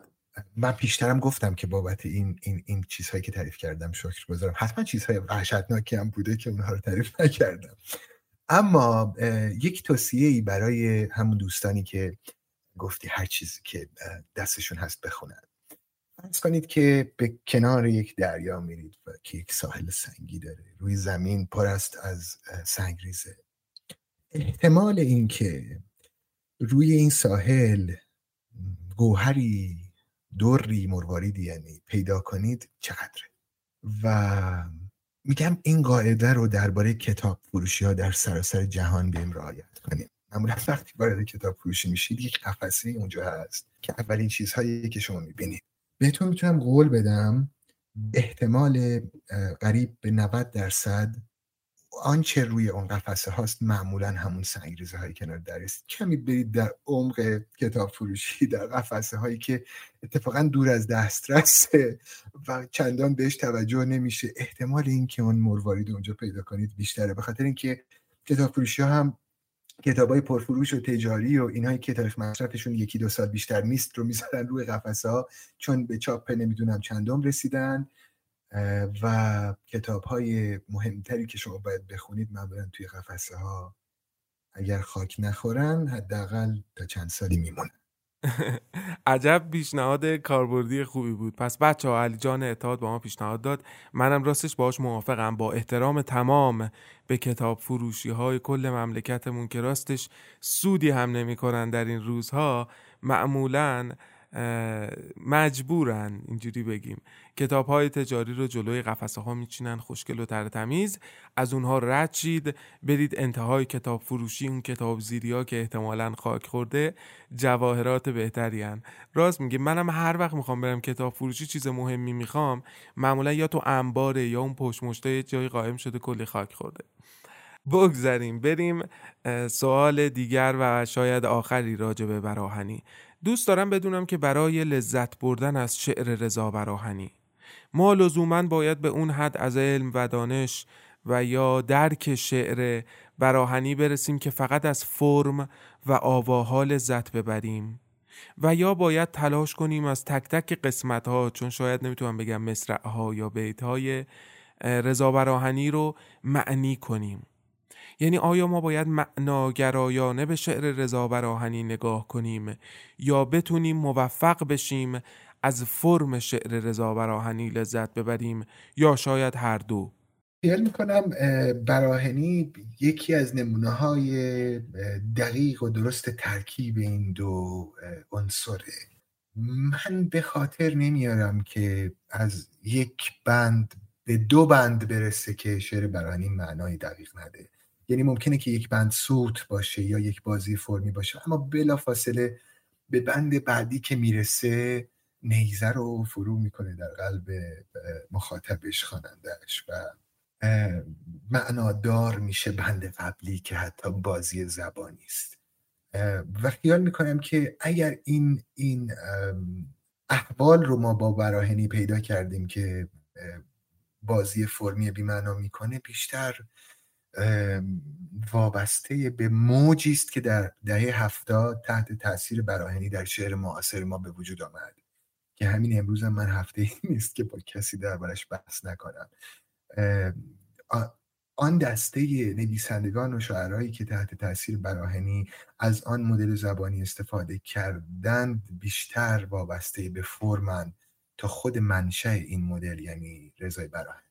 من پیشترم گفتم که بابت این این این چیزهایی که تعریف کردم شکر گذارم حتما چیزهای وحشتناکی هم بوده که اونها رو تعریف نکردم. اما یک توصیه ای برای همون دوستانی که گفتی هر چیزی که دستشون هست بخونن. فرض کنید که به کنار یک دریا میرید و که یک ساحل سنگی داره روی زمین پر است از سنگریزه. احتمال اینکه روی این ساحل گوهری دوری مرواریدی یعنی پیدا کنید چقدره؟ و میگم این قاعده رو درباره کتاب فروشی ها در سراسر جهان بیم رعایت کنیم معمولا وقتی وارد کتاب فروشی میشید یک قفسه اونجا هست که اولین چیزهایی که شما می‌بینید. بهتون می‌تونم قول بدم احتمال قریب به 90 درصد آنچه روی اون قفسه هاست معمولا همون سنگریزه های کنار در است کمی برید در عمق کتاب فروشی در قفسه هایی که اتفاقا دور از دسترسه و چندان بهش توجه نمیشه. احتمال اینکه اون مروارید اونجا پیدا کنید بیشتره. به خاطر اینکه کتاب فروشی ها هم کتاب های پرفروش و تجاری و اینهایی که تاریخ مصرفشون یکی دو سال بیشتر نیست رو می‌ذارن روی قفسه ها چون به چاپ نمی‌دونم چندم رسیدن. و کتاب های مهمتری که شما باید بخونید معمولا توی قفسه ها اگر خاک نخورن حداقل تا چند سالی میمونن [laughs] عجب پیشنهاد کاربردی خوبی بود. پس بچه ها علی جان اتحاد با ما پیشنهاد داد. منم راستش باش موافقم. با احترام تمام به کتاب فروشی های کل مملکتمون که راستش سودی هم نمی در این روزها معمولاً مجبورن اینجوری بگیم. کتاب های تجاری رو جلوی قفسه ها میچینن خوشگل و تر تمیز. از اونها رد شید. برید انتهای کتاب فروشی اون کتاب زیری که احتمالا خاک خورده. جواهرات بهتری هن. راست میگه منم هر وقت می‌خوام برم کتاب فروشی چیز مهمی می‌خوام. معمولا یا تو انباره یا اون پشت مشته جایی قائم شده کلی خاک خورده. بگذاریم بریم سوال دیگر و شاید آخری راجع به براهنی دوست دارم بدونم که برای لذت بردن از شعر رضا براهنی. ما لزوما باید به اون حد از علم و دانش و یا درک شعر براهنی برسیم که فقط از فرم و آواها لذت ببریم و یا باید تلاش کنیم از تک تک قسمت ها چون شاید نمی‌تونم بگم مصرع ها یا بیت های رضا براهنی رو معنی کنیم. یعنی آیا ما باید معناگرایانه به شعر رضا براهنی نگاه کنیم یا بتونیم موفق بشیم از فرم شعر رضا براهنی لذت ببریم یا شاید هر دو؟ خیال می‌کنم براهنی یکی از نمونه های دقیق و درست ترکیب این دو عنصره. من به خاطر نمیارم که از یک بند به دو بند برسه که شعر براهنی معنای دقیق نده. یعنی ممکنه که یک بند صوت باشه یا یک بازی فرمی باشه. اما بلا فاصله به بند بعدی که می‌رسه نیزه رو فرو می‌کنه در قلب مخاطبش خوانندهش و معنادار میشه بند قبلی که حتی بازی زبانی است. و خیال می‌کنم که اگر این این احوال رو ما با براهنی پیدا کردیم که بازی فرمی بیمعنا می‌کنه بیشتر وابسته به موجی است که در دهه هفتاد تحت تاثیر براهنی در شعر معاصر ما به وجود آمد. که همین امروز هم من هفته ای نیست که با کسی دربارش بحث نکنم. آن دسته نویسندگان و شاعرایی که تحت تاثیر براهنی از آن مدل زبانی استفاده کردند بیشتر وابسته به فرمن تا خود منشأ این مدل یعنی رضای براهنی.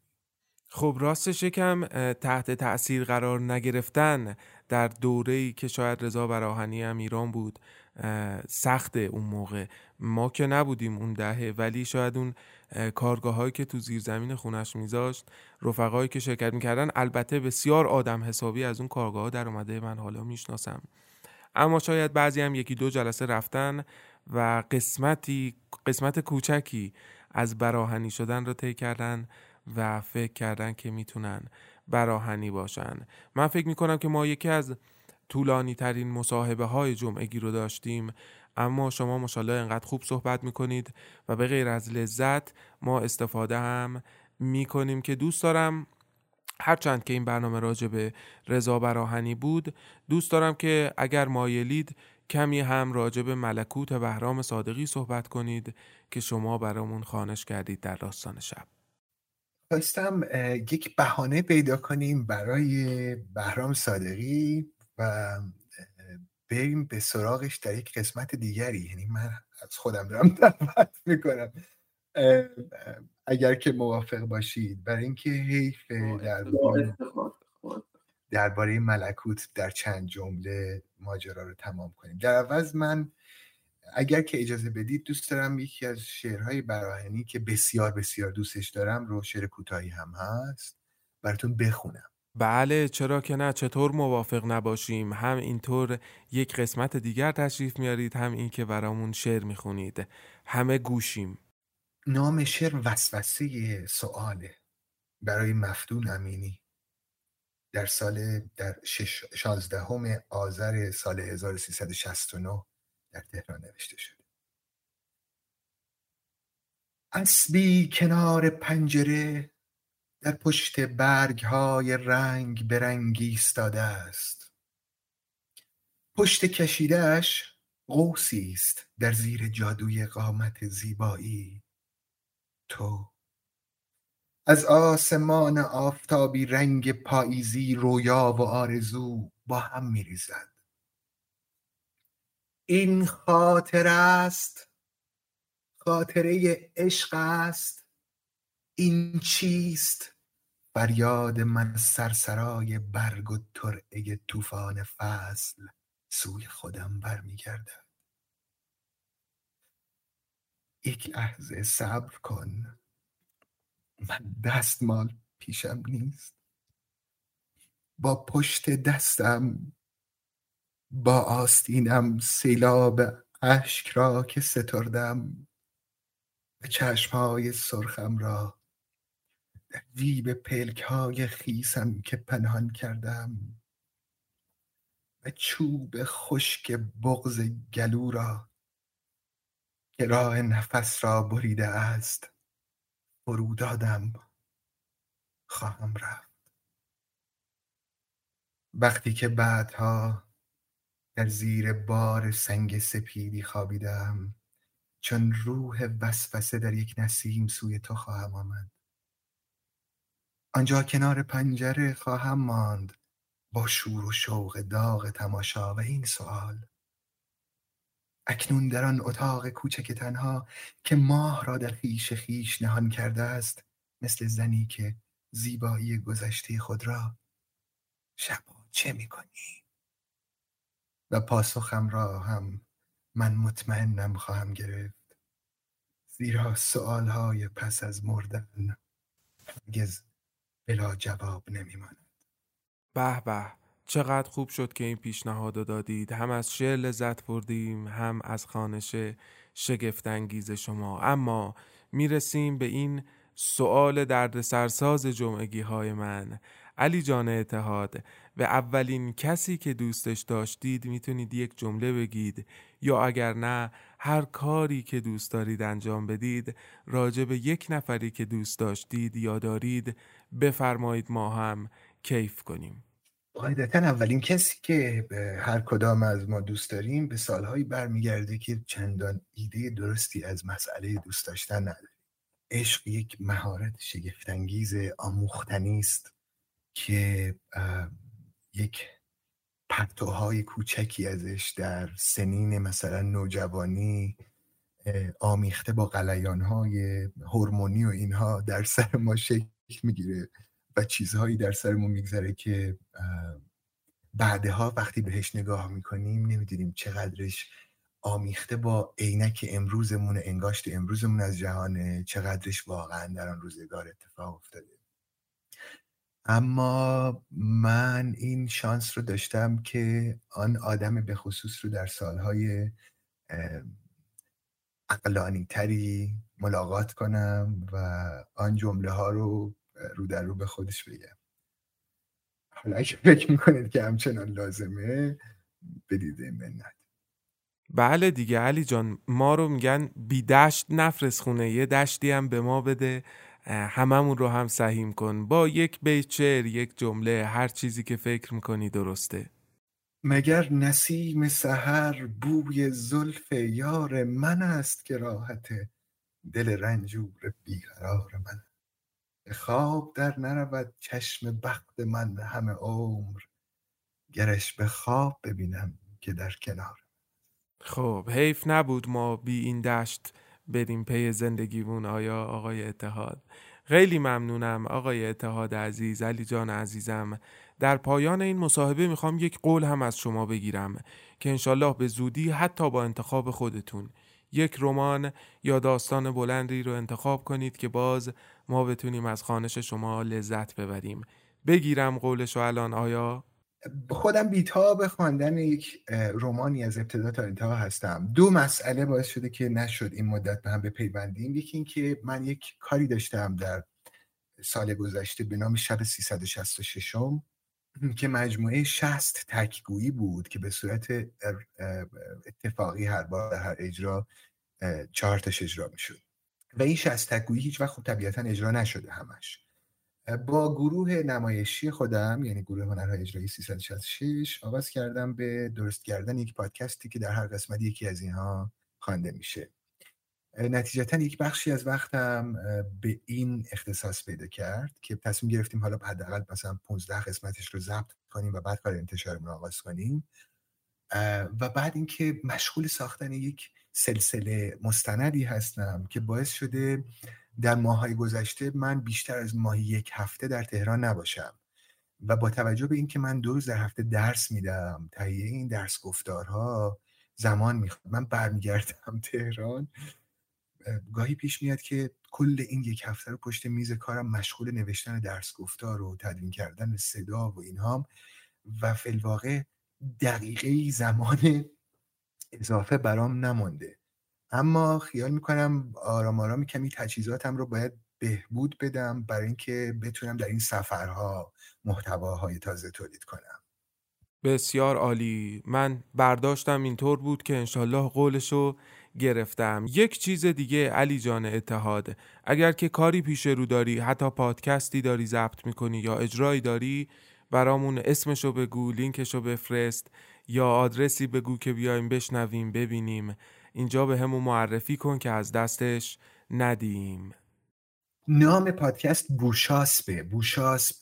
خب راستش یکم تحت تاثیر قرار نگرفتن در دوره‌ای که شاید رضا براهنی هم ایران بود سخت اون موقع. ما که نبودیم اون دهه ولی شاید اون کارگاه هایی که تو زیر زمین خونش میذاشت رفقایی که شرکت می‌کردن البته بسیار آدم حسابی از اون کارگاه ها در اومده من حالا می‌شناسم. اما شاید بعضی هم یکی دو جلسه رفتن و قسمتی قسمت کوچکی از براهنی شدن رو طی کردن. و فکر کردن که می‌تونن براهنی باشن. من فکر می‌کنم که ما یکی از طولانی ترین مصاحبه های جمعگی رو داشتیم اما شما مشالله انقدر خوب صحبت می‌کنید و به غیر از لذت ما استفاده هم می‌کنیم که دوست دارم هرچند که این برنامه راجع به رضا براهنی بود دوست دارم که اگر مایلید کمی هم راجع به ملکوت بهرام صادقی صحبت کنید که شما برامون خانش کردید در داستان شب. خواستم یک بهانه پیدا کنیم برای بهرام صادقی و بریم به سراغش در یک قسمت دیگری. یعنی من از خودم دارم [laughs] دعوت می‌کنم. اگر که موافق باشید. برای اینکه حیف درباره ملکوت در چند جمله ماجرا رو تمام کنیم. در عوض من اگر که اجازه بدید دوست دارم یکی از شعرهای براهنی که بسیار بسیار دوستش دارم رو شعر کوتاهی هم هست براتون بخونم. بله چرا که نه؟ چطور موافق نباشیم؟ هم اینطور یک قسمت دیگر تشریف میارید هم این که برامون شعر می‌خونید. همه گوشیم. نام شعر وسوسه سواله برای مفتون امینی. در سال در شانزدهم آذر سال 1369 در تهران نوشته شده اسبی کنار پنجره در پشت برگ های رنگ به رنگ ایستاده است. پشت کشیدهش قوسی است در زیر جادوی قامت زیبایی. تو. از آسمان آفتابی رنگ پاییزی رویا و آرزو با هم میریزد. این خاطر است خاطره عشق است. این چیست؟ فریاد من سرسرای برگ و ترعه طوفان فصل سوی خودم برمیگردد. یک لحظه صبر کن. من دستمال پیشم نیست. با پشت دستم با آستینم سیلاب اشک را که ستردم و چشمهای سرخم را در ویب پلک های خیسم که پنهان کردم و چوب خشک بغز گلو را که راه نفس را بریده است فرودادم خواهم رفت. وقتی که بعدها در زیر بار سنگ سپیدی خوابیدم. چون روح وسوسه در یک نسیم سوی تو خواهم آمد. آنجا کنار پنجره خواهم ماند. با شور و شوق داغ تماشا و این سوال اکنون در آن اتاق کوچک تنها که ماه را در خیش خیش نهان کرده است مثل زنی که زیبایی گذشته خود را شبا چه می‌کنی؟ و پاسخم را هم من مطمئنم خواهم گرفت. زیرا سوالهای پس از مردن هرگز بلا جواب نمیماند. به به چقدر خوب شد که این پیشنهاد دادید. هم از شعر لذت بردیم هم از خانش شگفتانگیز شما. اما می‌رسیم به این سؤال درد سرساز جمعگی های من. علی جان اتحاد و اولین کسی که دوستش داشتید می‌تونید یک جمله بگید؟ یا اگر نه هر کاری که دوست دارید انجام بدید راجع به یک نفری که دوست داشتید یا دارید بفرمایید ما هم کیف کنیم. قاعدتا اولین کسی که هر کدام از ما دوست داریم به سالهایی برمیگرده که چندان ایده درستی از مسئله دوست داشتن نداریم. عشق یک مهارت شگفتانگیز آموختنی است. که یک پرتوهای کوچکی ازش در سنین مثلا نوجوانی آمیخته با قلیانهای هورمونی و اینها در سر ما شکل می‌گیره و چیزهایی در سرمون میگذره که بعدها وقتی بهش نگاه می‌کنیم نمی‌دونیم چقدرش آمیخته با عینک امروزمون انگاشت امروزمون از جهانه چقدرش واقعا در آن روزگار اتفاق افتاده. اما من این شانس رو داشتم که آن آدم به خصوص رو در سالهای اقلانی تری ملاقات کنم و آن جمله ها رو رو در رو به خودش بگم. حالا اگه فکر می‌کنید که همچنان لازمه بدید منت. بله دیگه علی جان ما رو میگن بی دشت نفرس خونه یه دشتی هم به ما بده. هممون رو هم سهیم کن. با یک بیت شعر یک جمله هر چیزی که فکر می‌کنی درسته. مگر نسیم سحر بوی زلف یار من است که راحت؟ دل رنجور بیقرار من. خواب در نرود چشم بخت من همه عمر. گرش به خواب ببینم که در کنار خب حیف نبود ما بی این دشت. بریم پی زندگیمون آیا آقای اتحاد؟ خیلی ممنونم آقای اتحاد عزیز علی جان عزیزم. در پایان این مصاحبه می‌خوام یک قول هم از شما بگیرم که انشالله به زودی حتی با انتخاب خودتون. یک رمان یا داستان بلندی رو انتخاب کنید که باز ما بتونیم از خانش شما لذت ببریم. بگیرم قولش الان آیا؟ خودم بیتاب خواندن یک رومانی از ابتدا تا انتها هستم. دو مسئله باعث شده که نشد این مدت به هم بپیوندیم. یکی این که من یک کاری داشتم در سال گذشته به نام شب 366 که مجموعه 60 تکگویی بود که به صورت اتفاقی هر بار هر اجرا چهارتاش اجرا می‌شد. و این 60 تکگویی هیچ وقت خب طبیعتا اجرا نشده همش. با گروه نمایشی خودم یعنی گروه هنرهای اجرایی 366 آغاز کردم به درست کردن یک پادکستی که در هر قسمت یکی از اینها خوانده میشه. نتیجتا یک بخشی از وقتم به این اختصاص پیدا کرد که تصمیم گرفتیم حالا حداقل مثلا 15 قسمتش رو ضبط کنیم و بعد کار انتشارمون آغاز کنیم. و بعد اینکه مشغول ساختن یک سلسله مستندی هستم که باعث شده در ماهای گذشته من بیشتر از ماهی یک هفته در تهران نباشم. و با توجه به اینکه من دو روز در هفته درس میدم تهیه این درس گفتارها زمان می‌خواد من برمیگردم [laughs] تهران گاهی پیش میاد که کل این یک هفته رو پشت میز کارم مشغول نوشتن درس گفتار و تدوین کردن صدا و اینهام و فلواقع دقیقه زمان [laughs] اضافه برام نمونده اما خیال می‌کنم آرام آرام کمی تجهیزاتم رو باید بهبود بدم برای اینکه بتونم در این سفرها محتواهای تازه تولید کنم. بسیار عالی. من برداشتم اینطور بود که انشالله قولشو گرفتم. یک چیز دیگه علی جان اتحاد اگر که کاری پیش رو داری حتی پادکستی داری ضبط می‌کنی یا اجرایی داری برامون اسمشو بگو لینکشو بفرست یا آدرسی بگو که بیایم بشنویم ببینیم. اینجا به همون معرفی کن که از دستش ندیم. نام پادکست بوشاسبه بوشاسب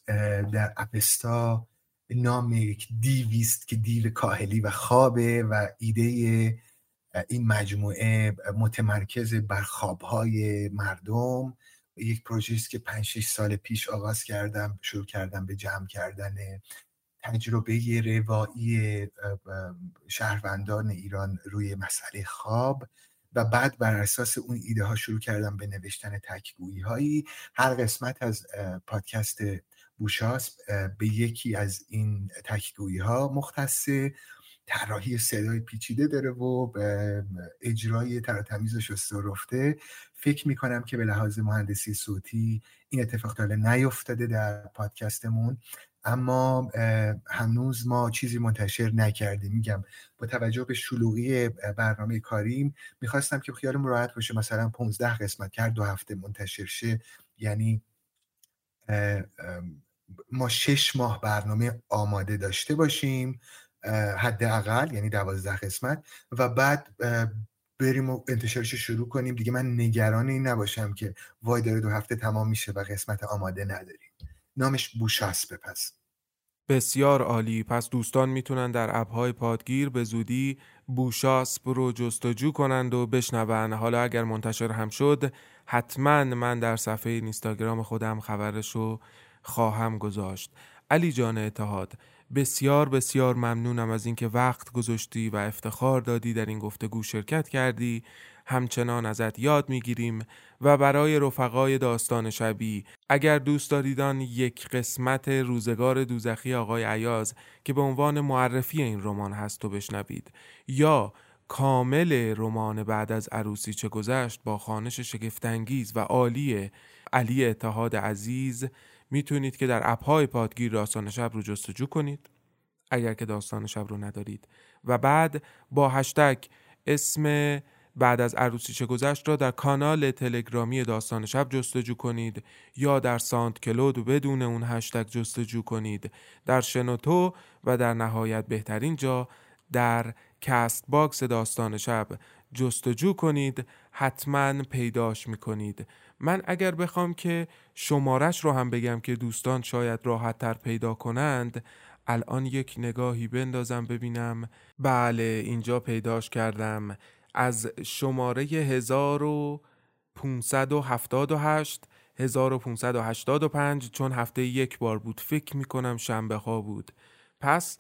در اپستا نام یک دیویست که دیو کاهلی و خوابه و ایده این مجموعه متمرکز بر خوابهای مردم. یک پروژه است که 5 سال پیش آغاز کردم شروع کردم به جمع کردن تجربه روایی شهروندان ایران روی مسئله خواب و بعد بر اساس اون ایده ها شروع کردم به نوشتن تکگویی هایی هر قسمت از پادکست بوشاس به یکی از این تکگویی ها مختصه. طراحی صدای پیچیده داره و اجرای تراتمیزش و رفته فکر می‌کنم که به لحاظ مهندسی صوتی این اتفاق تا نیفتاده در پادکستمون. اما هنوز ما چیزی منتشر نکردیم. میگم با توجه به شلوغی برنامه کاریم می‌خواستم که خیالم راحت باشه مثلا 15 قسمت کرد دو هفته منتشر شه یعنی ما شش ماه برنامه آماده داشته باشیم حداقل یعنی دوازده قسمت و بعد بریم و انتشارش شروع کنیم. دیگه من نگران این نباشم که وای داره دو هفته تمام میشه و قسمت آماده نداریم. نامش بوشاسبه پس. بسیار عالی. پس دوستان می‌تونن در اپهای پادگیر به زودی بوشاسب رو جستجو کنند و بشنون. حالا اگر منتشر هم شد حتما من در صفحه اینستاگرام خودم خبرش رو خواهم گذاشت. علی جان اتحاد بسیار بسیار ممنونم از اینکه وقت گذاشتی و افتخار دادی در این گفتگو شرکت کردی. همچنان ازت یاد می‌گیریم و برای رفقای داستان شبی اگر دوست داریدان یک قسمت روزگار دوزخی آقای عیاز که به عنوان معرفی این رمان هست و بشنوید یا کامل رمان بعد از عروسی چه گذشت با خانش شگفتانگیز و عالی علی اتحاد عزیز می‌تونید که در اپهای پادگیر داستان شب رو جستجو کنید. اگر که داستان شب رو ندارید. و بعد با هشتگ اسم بعد از عروسی چه گذشت را در کانال تلگرامی داستان شب جستجو کنید یا در SoundCloud بدون اون هشتگ جستجو کنید. در شنوتو و در نهایت بهترین جا در Castbox داستان شب جستجو کنید. حتما پیداش می‌کنید. من اگر بخوام که شمارش رو هم بگم که دوستان شاید راحت تر پیدا کنند الان یک نگاهی بندازم ببینم. بله اینجا پیداش کردم. از شماره 1578 1585 چون هفته یک بار بود فکر می‌کنم شنبه ها بود. پس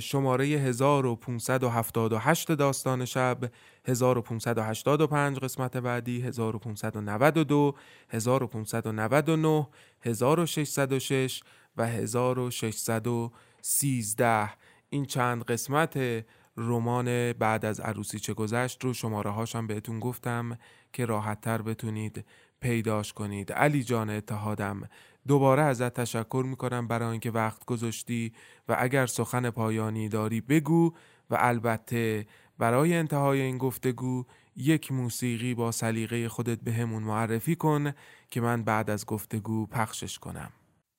شماره 1578 داستان شب 1585 قسمت بعدی 1592 1599 1606 و 1613 این چند قسمت رمان بعد از عروسی چه گذشت رو شماره هاشم بهتون گفتم که راحت تر بتونید پیداش کنید. علی جان اتحادم دوباره ازت تشکر می‌کنم برای اینکه وقت گذاشتی و اگر سخن پایانی داری بگو و البته برای انتهای این گفتگو یک موسیقی با سلیقه خودت به همون معرفی کن که من بعد از گفتگو پخشش کنم.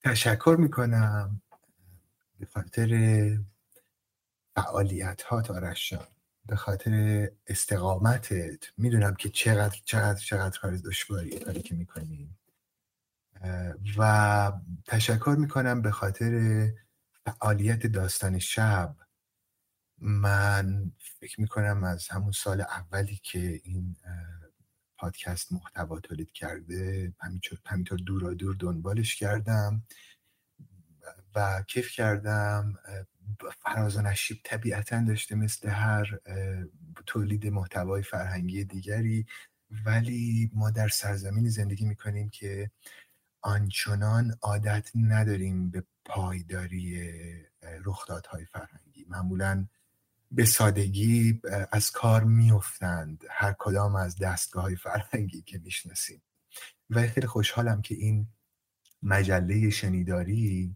تشکر می‌کنم. به خاطر فعالیت ها تارشان به خاطر استقامتت می‌دونم که چقدر چقدر چقدر کار دشواریه کاری که می‌کنی. و تشکر می‌کنم به خاطر فعالیت داستان شب. من فکر می‌کنم از همون سال اولی که این پادکست محتوا تولید کرده همینطور دورا دور دنبالش کردم. و کیف کردم فراز و نشیب طبیعتا داشته مثل هر تولید محتوای فرهنگی دیگری. ولی ما در سرزمینی زندگی می‌کنیم که آنچنان عادت نداریم به پایداری رخدادهای فرهنگی. معمولا به سادگی از کار میافتند هر کدام از دستگاه های فرهنگی که می‌شناسیم. و خیلی خوشحالم که این مجله شنیداری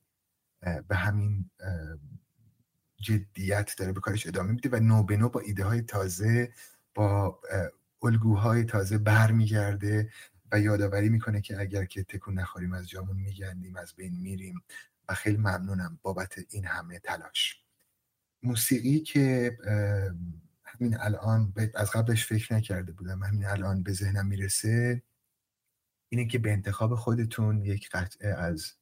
به همین جدیت داره به کارش ادامه میده و نو به نو با ایده های تازه با الگوهای تازه برمیگرده و یادآوری می‌کنه که اگر که تکون نخوریم از جامون میگندیم از بین میریم و خیلی ممنونم بابت این همه تلاش. موسیقی که همین الان از قبلش فکر نکرده بودم همین الان به ذهنم می‌رسه اینه که به انتخاب خودتون یک قطعه از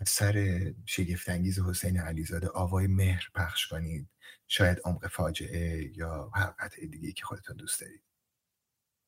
اثر شگفتانگیز حسین علیزاده آوای مهر پخش کنید. شاید عمق فاجعه یا هر قطعه دیگه که خودتون دوست دارید.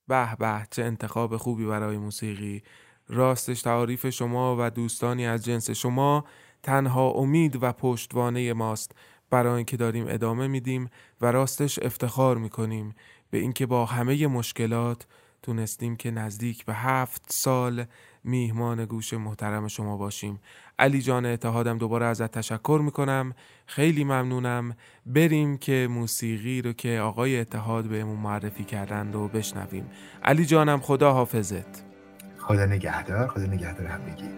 به به چه انتخاب خوبی برای موسیقی. راستش تعاریف شما و دوستانی از جنس شما تنها امید و پشتوانه ماست. برای اینکه داریم ادامه میدیم و راستش افتخار می‌کنیم. به اینکه با همه مشکلات تونستیم که نزدیک به هفت سال میهمان گوش محترم شما باشیم. علی جان اتحادم دوباره ازت تشکر می‌کنم. خیلی ممنونم. بریم که موسیقی رو که آقای اتحاد بهمون معرفی کردن رو بشنویم. علی جانم خدا حافظت. خدا نگهدار خدا نگهدار همگی.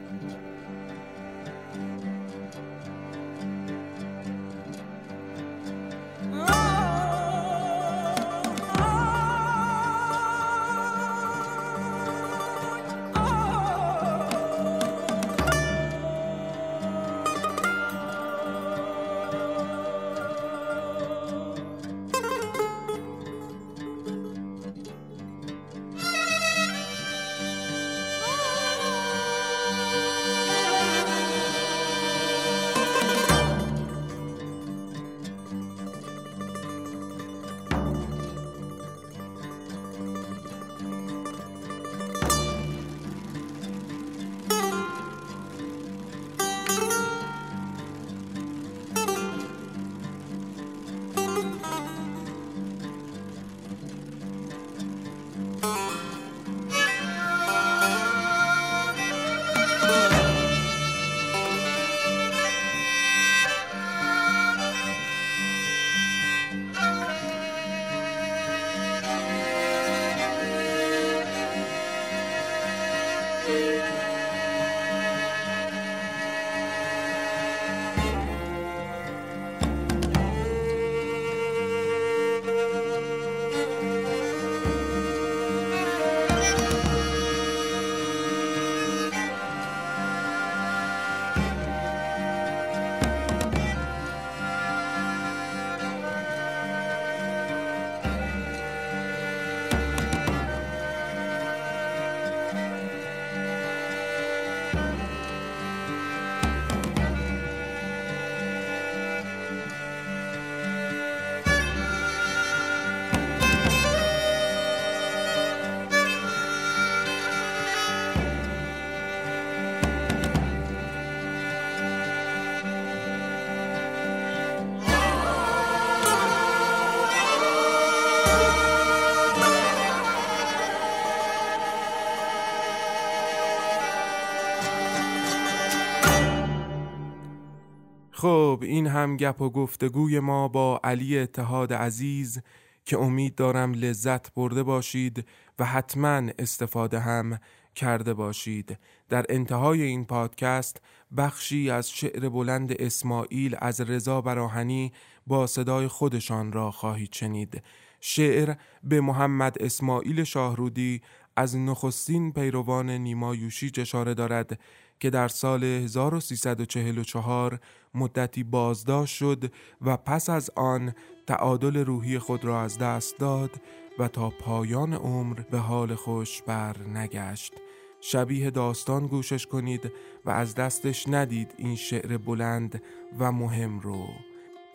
خب این هم گپ و گفتگوی ما با علی اتحاد عزیز که امید دارم لذت برده باشید و حتما استفاده هم کرده باشید. در انتهای این پادکست بخشی از شعر بلند اسماعیل از رضا براهنی با صدای خودشان را خواهید شنید. شعر به محمد اسماعیل شاهرودی از نخستین پیروان نیما یوشیج اشاره دارد که در سال 1344 مدتی بازداشت شد و پس از آن تعادل روحی خود را از دست داد و تا پایان عمر به حال خوش بر نگشت. شبیه داستان گوشش کنید و از دستش ندید این شعر بلند و مهم رو.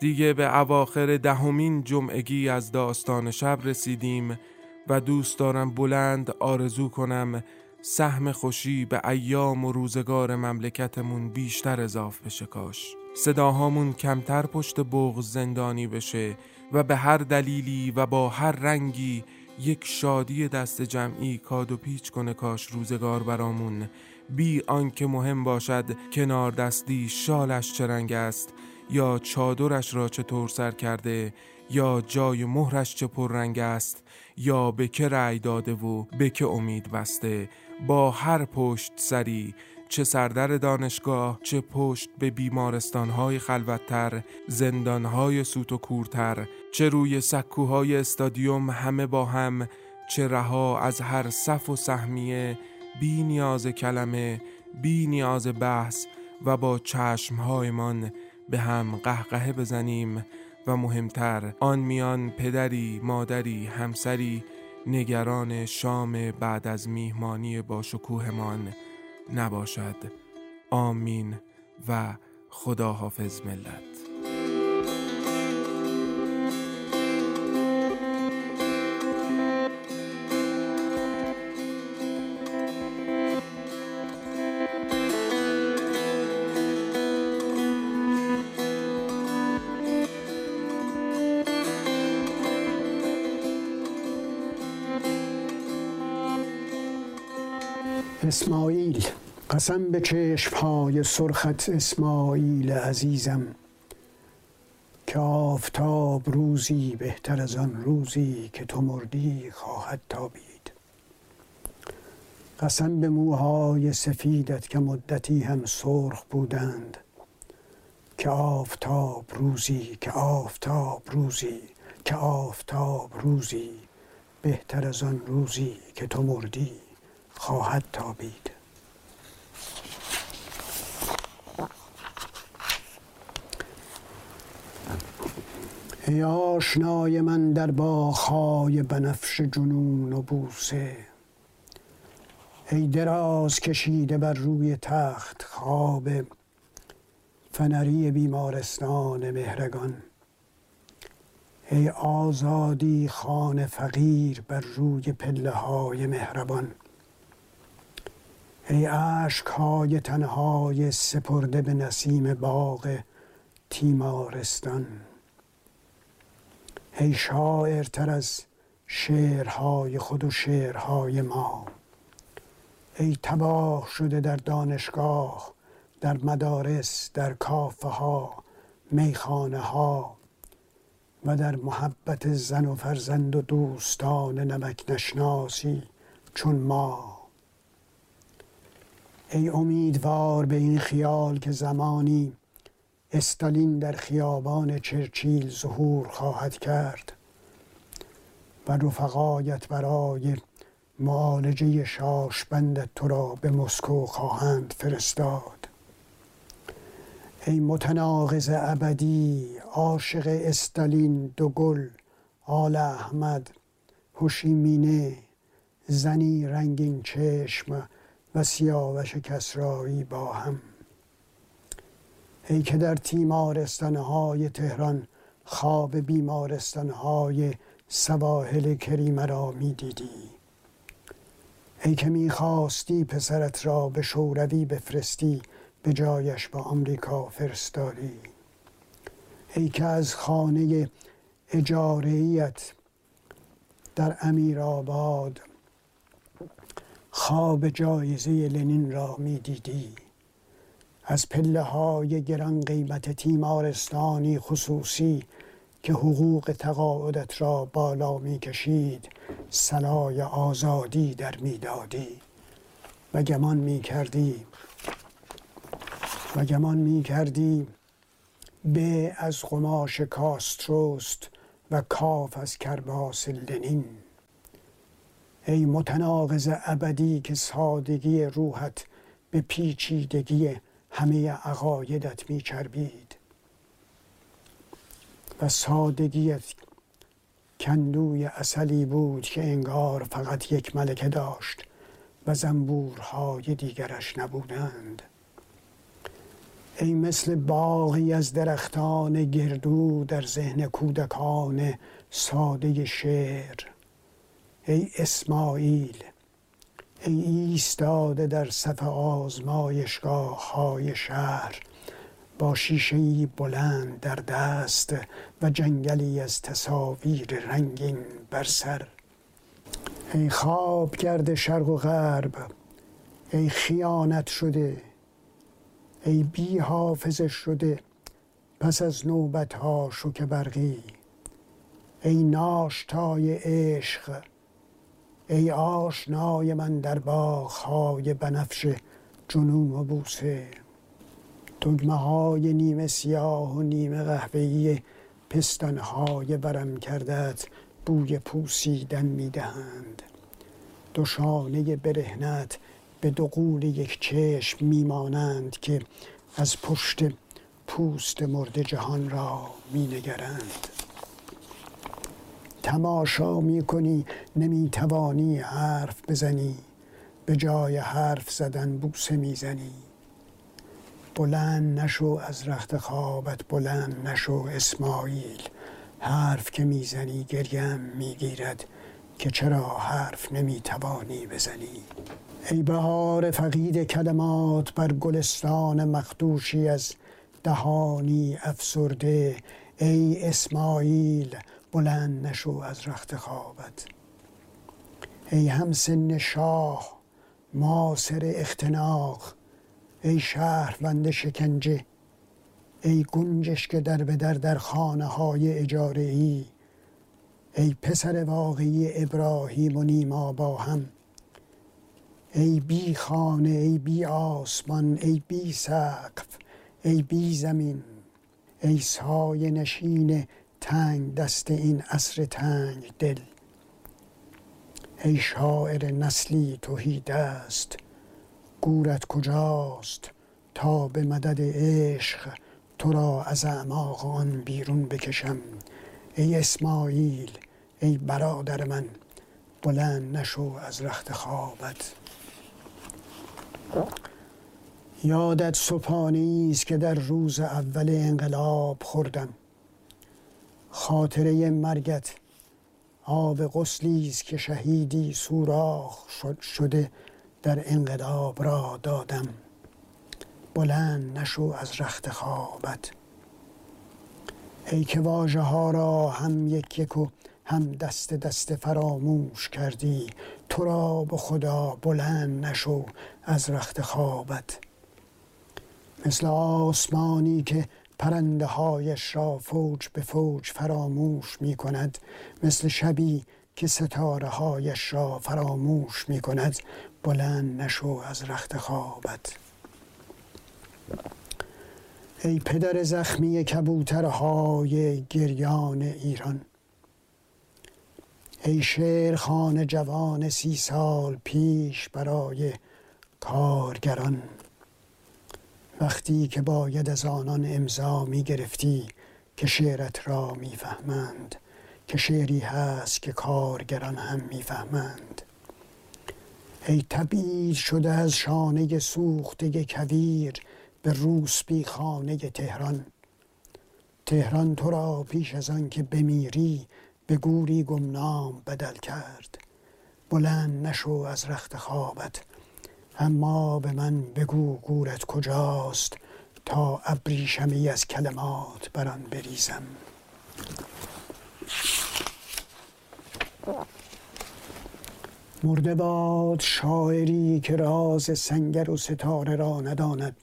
دیگه به اواخر دهمین جمعگی از داستان شب رسیدیم و دوست دارم بلند آرزو کنم سهم خوشی به ایام و روزگار مملکتمون بیشتر اضاف بشه کاش. صداهامون کمتر پشت بغز زندانی بشه و به هر دلیلی و با هر رنگی یک شادی دست جمعی کاد و پیچ کنه کاش روزگار برامون. بی آنکه مهم باشد کنار دستی شالش چه رنگ است یا چادرش را چطور سر کرده یا جای مهرش چه پر رنگ است یا به که رأی داده و به که امید بسته. با هر پشت سری چه سردر دانشگاه چه پشت به بیمارستانهای خلوتتر زندانهای سوت و کورتر چه روی سکوهای استادیوم همه با هم چه رها از هر صف و سهمیه بی نیاز کلمه بی نیاز بحث و با چشمهایمان به هم قهقهه بزنیم و مهمتر آن میان پدری، مادری، همسری نگران شام بعد از میهمانی با شکوهمان نباشد. آمین و خداحافظ ملت. اسماعیل. قسم به چشمهای سرخت اسماعیل عزیزم که آفتاب روزی بهتر از آن روزی که تو مردی خواهد تابید. قسم به موهای سفیدت که مدتی هم سرخ بودند که آفتاب روزی که آفتاب روزی که آفتاب روزی بهتر از آن روزی که تو مردی خواهد تابید. ای آشنای من در باغهای بنفش جنون و بوسه. ای دراز کشیده بر روی تخت خواب فنری بیمارستان مهرگان. ای آزادی خانه فقیر بر روی پله های مهربان. ای عشق های تنهای سپرده به نسیم باغ تیمارستان. ای شاعرتر از شعرهای خود و شعرهای ما. ای تباه شده در دانشگاه در مدارس در کافه ها میخانه ها و در محبت زن و فرزند و دوستان نمک نشناسی چون ما. ای امیدوار به این خیال که زمانی استالین در خیابان چرچیل ظهور خواهد کرد و رفقایت برای معالجه شاشبند تو را به مسکو خواهند فرستاد. ای متناقض ابدی عاشق استالین دوگل آل احمد هوشیمینه زنی رنگین چشم و سیاوش کسرایی با هم. ای که در تیمارستانهای تهران خواب بیمارستانهای سواحل کریمه را می دیدی ای که می‌خواستی پسرت را به شوروی بفرستی به جایش با آمریکا فرستادی. ای که از خانه اجارهیت در امیرآباد خواب جایزه لنین را می دیدی از پله های گران قیمت تیمارستانی خصوصی که حقوق تقاعدت را بالا می کشید سلای آزادی در می‌دادی. و گمان می کردی و گمان می کردی به از قماش کاستروست و کاف از کرباس لنین. ای متناقض ابدی که سادگی روحت به پیچیدگی همه عقایدت میچربید و سادگیت کندوی اصلی بود که انگار فقط یک ملکه داشت و زنبورهای دیگرش نبودند. ای مثل باقی از درختان گردو در ذهن کودکان ساده شعر ای اسماعیل ای ایستاده در صف آزمایشگاه های شهر با شیشه بلند در دست و جنگلی از تصاویر رنگین بر سر. ای خواب کرده شرق و غرب ای خیانت شده ای بی حافظه شده پس از نوبت ها شوک برقی. ای ناشتای عشق ای آشنای من در باغهای بنفش جنون و بوسه. دگمه های نیمه سیاه و نیمه قهوه‌ای پستانهای برم کردت بوی پوسیدن می‌دهند. دو برهنت به دو قول یک چشم میمانند که از پشت پوست مرد جهان را مینگرند. تماشا می‌کنی نمی‌توانی حرف بزنی. به جای حرف زدن بوسه می‌زنی. بلند نشو از رخت خوابت بلند نشو اسماعیل. حرف که می‌زنی گریم می‌گیرد که چرا حرف نمی‌توانی بزنی. ای بهار فقید کلمات بر گلستان مخدوشی از دهانی افسرده ای اسماعیل بلند نشو از رخت خوابت. ای همسن شاه ماسر اختناق ای شهروند شکنجه ای گنجش که در به در در خانه های اجاره ای ای پسر واقعی ابراهیم و نیما با هم ای بی خانه ای بی آسمان ای بی سقف ای بی زمین ای سایه نشین تنگ دست این عصر تنگ دل. ای شاعر نسلی توهی دست گورت کجاست تا به مدد عشق تو را از اعماق آن بیرون بکشم. ای اسماعیل ای برادر من بلند نشو از رخت خوابت. یادت صبحانه است که در روز اول انقلاب خوردم. خاطره مرگت. آب غسلی است که شهیدی سوراخ شده در انقلاب را دادم. بلند نشو از رخت خوابت. ای که واژه ها را هم یک یک و هم دست دست فراموش کردی تو را به خدا بلند نشو از رخت خوابت. مثل آسمانی که پرنده هایش را فوج به فوج فراموش می کند مثل شبی که ستاره هایش را فراموش می کند بلند نشو از رخت خوابت. ای پدر زخمی کبوترهای گریان ایران ای شعرخان جوان سی سال پیش برای کارگران. وقتی که باید از آنان امضا می گرفتی که شعرت را می‌فهمند که شعری هست که کارگران هم می‌فهمند. ای تبعید شده از شانه سوخته کویر به روسبی خانه تهران. تهران تو را پیش از آن که بمیری به گوری گمنام بدل کرد. بلند نشو از رخت خوابت اما به من بگو گورت کجاست تا ابریشمی از کلمات بر آن بریزم. مرده باد شاعری که راز سنگر و ستاره را نداند.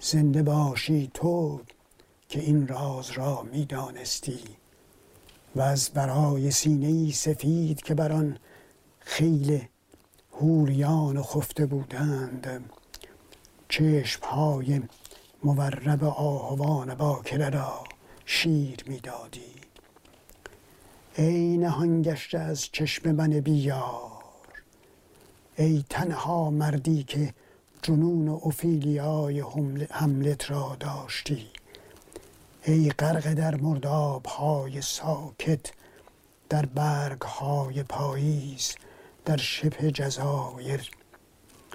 زنده باشی تو که این راز را می‌دانستی. و از برای سینه سفید که بر آن خیل هوریان خفته بودند. چشمهای مورب آهوان باکره را شیر می‌دادی. ای نهان گشته از چشم من بیار. ای تنها مردی که جنون و اوفیلیای حملت را داشتی. ای غرق در مرداب های ساکت در برگ های پاییز در شبه جزایر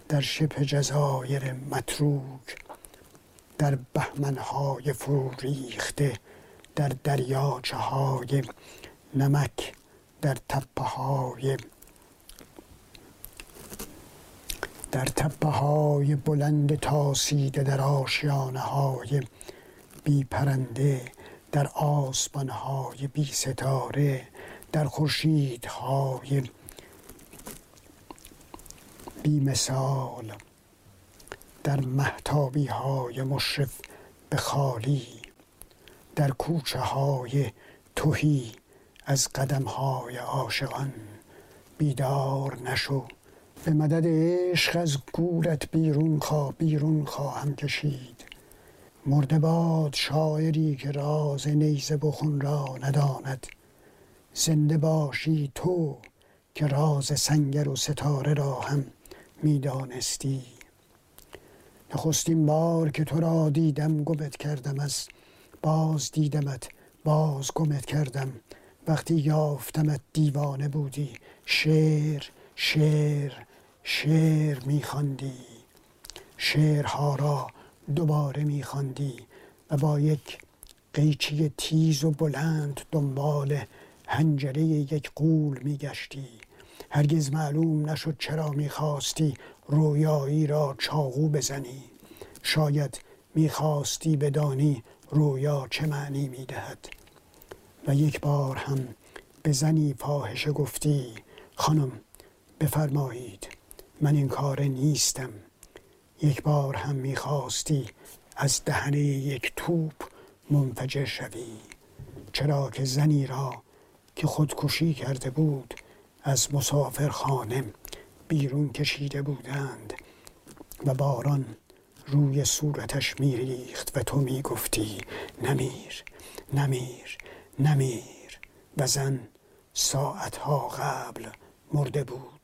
در شبه جزایر متروک در بهمنهای فرو ریخته در دریاچه های نمک در تپه های در تپه های بلند تاسیده در آشیانه های بی پرنده در آسمان های بی ستاره در خورشید های بی مثال در محتابی های مشرف به خالی در کوچه های توهی از قدم های عاشقان بیدار نشو. به مدد عشق از گورت بیرون خواه بیرون خواهم کشید. مرده باد شاعری که راز نیزه بخون را نداند. زنده باشی تو که راز سنگر و ستاره را هم می‌دانستی. نخستین بار که تو را دیدم گمت کردم از باز دیدمت باز گمت کردم. وقتی یافتمت دیوانه بودی شعر شعر شعر میخواندی. شعرها را دوباره میخواندی و با یک قیچی تیز و بلند دنبال هنجره یک قول میگشتی. هرگز معلوم نشد چرا می‌خواستی رویایی را چاقو بزنی. شاید می‌خواستی بدانی رویا چه معنی می‌دهد. و یک بار هم به زنی فاحشه گفتی خانم بفرمایید من این کار نیستم. یک بار هم می‌خواستی از دهنه یک توپ منفجر شوی. چرا که زنی را که خودکشی کرده بود از مسافرخانه بیرون کشیده بودند و باران روی صورتش میریخت و تو می‌گفتی نمیر نمیر نمیر. و زن ساعتها قبل مرده بود.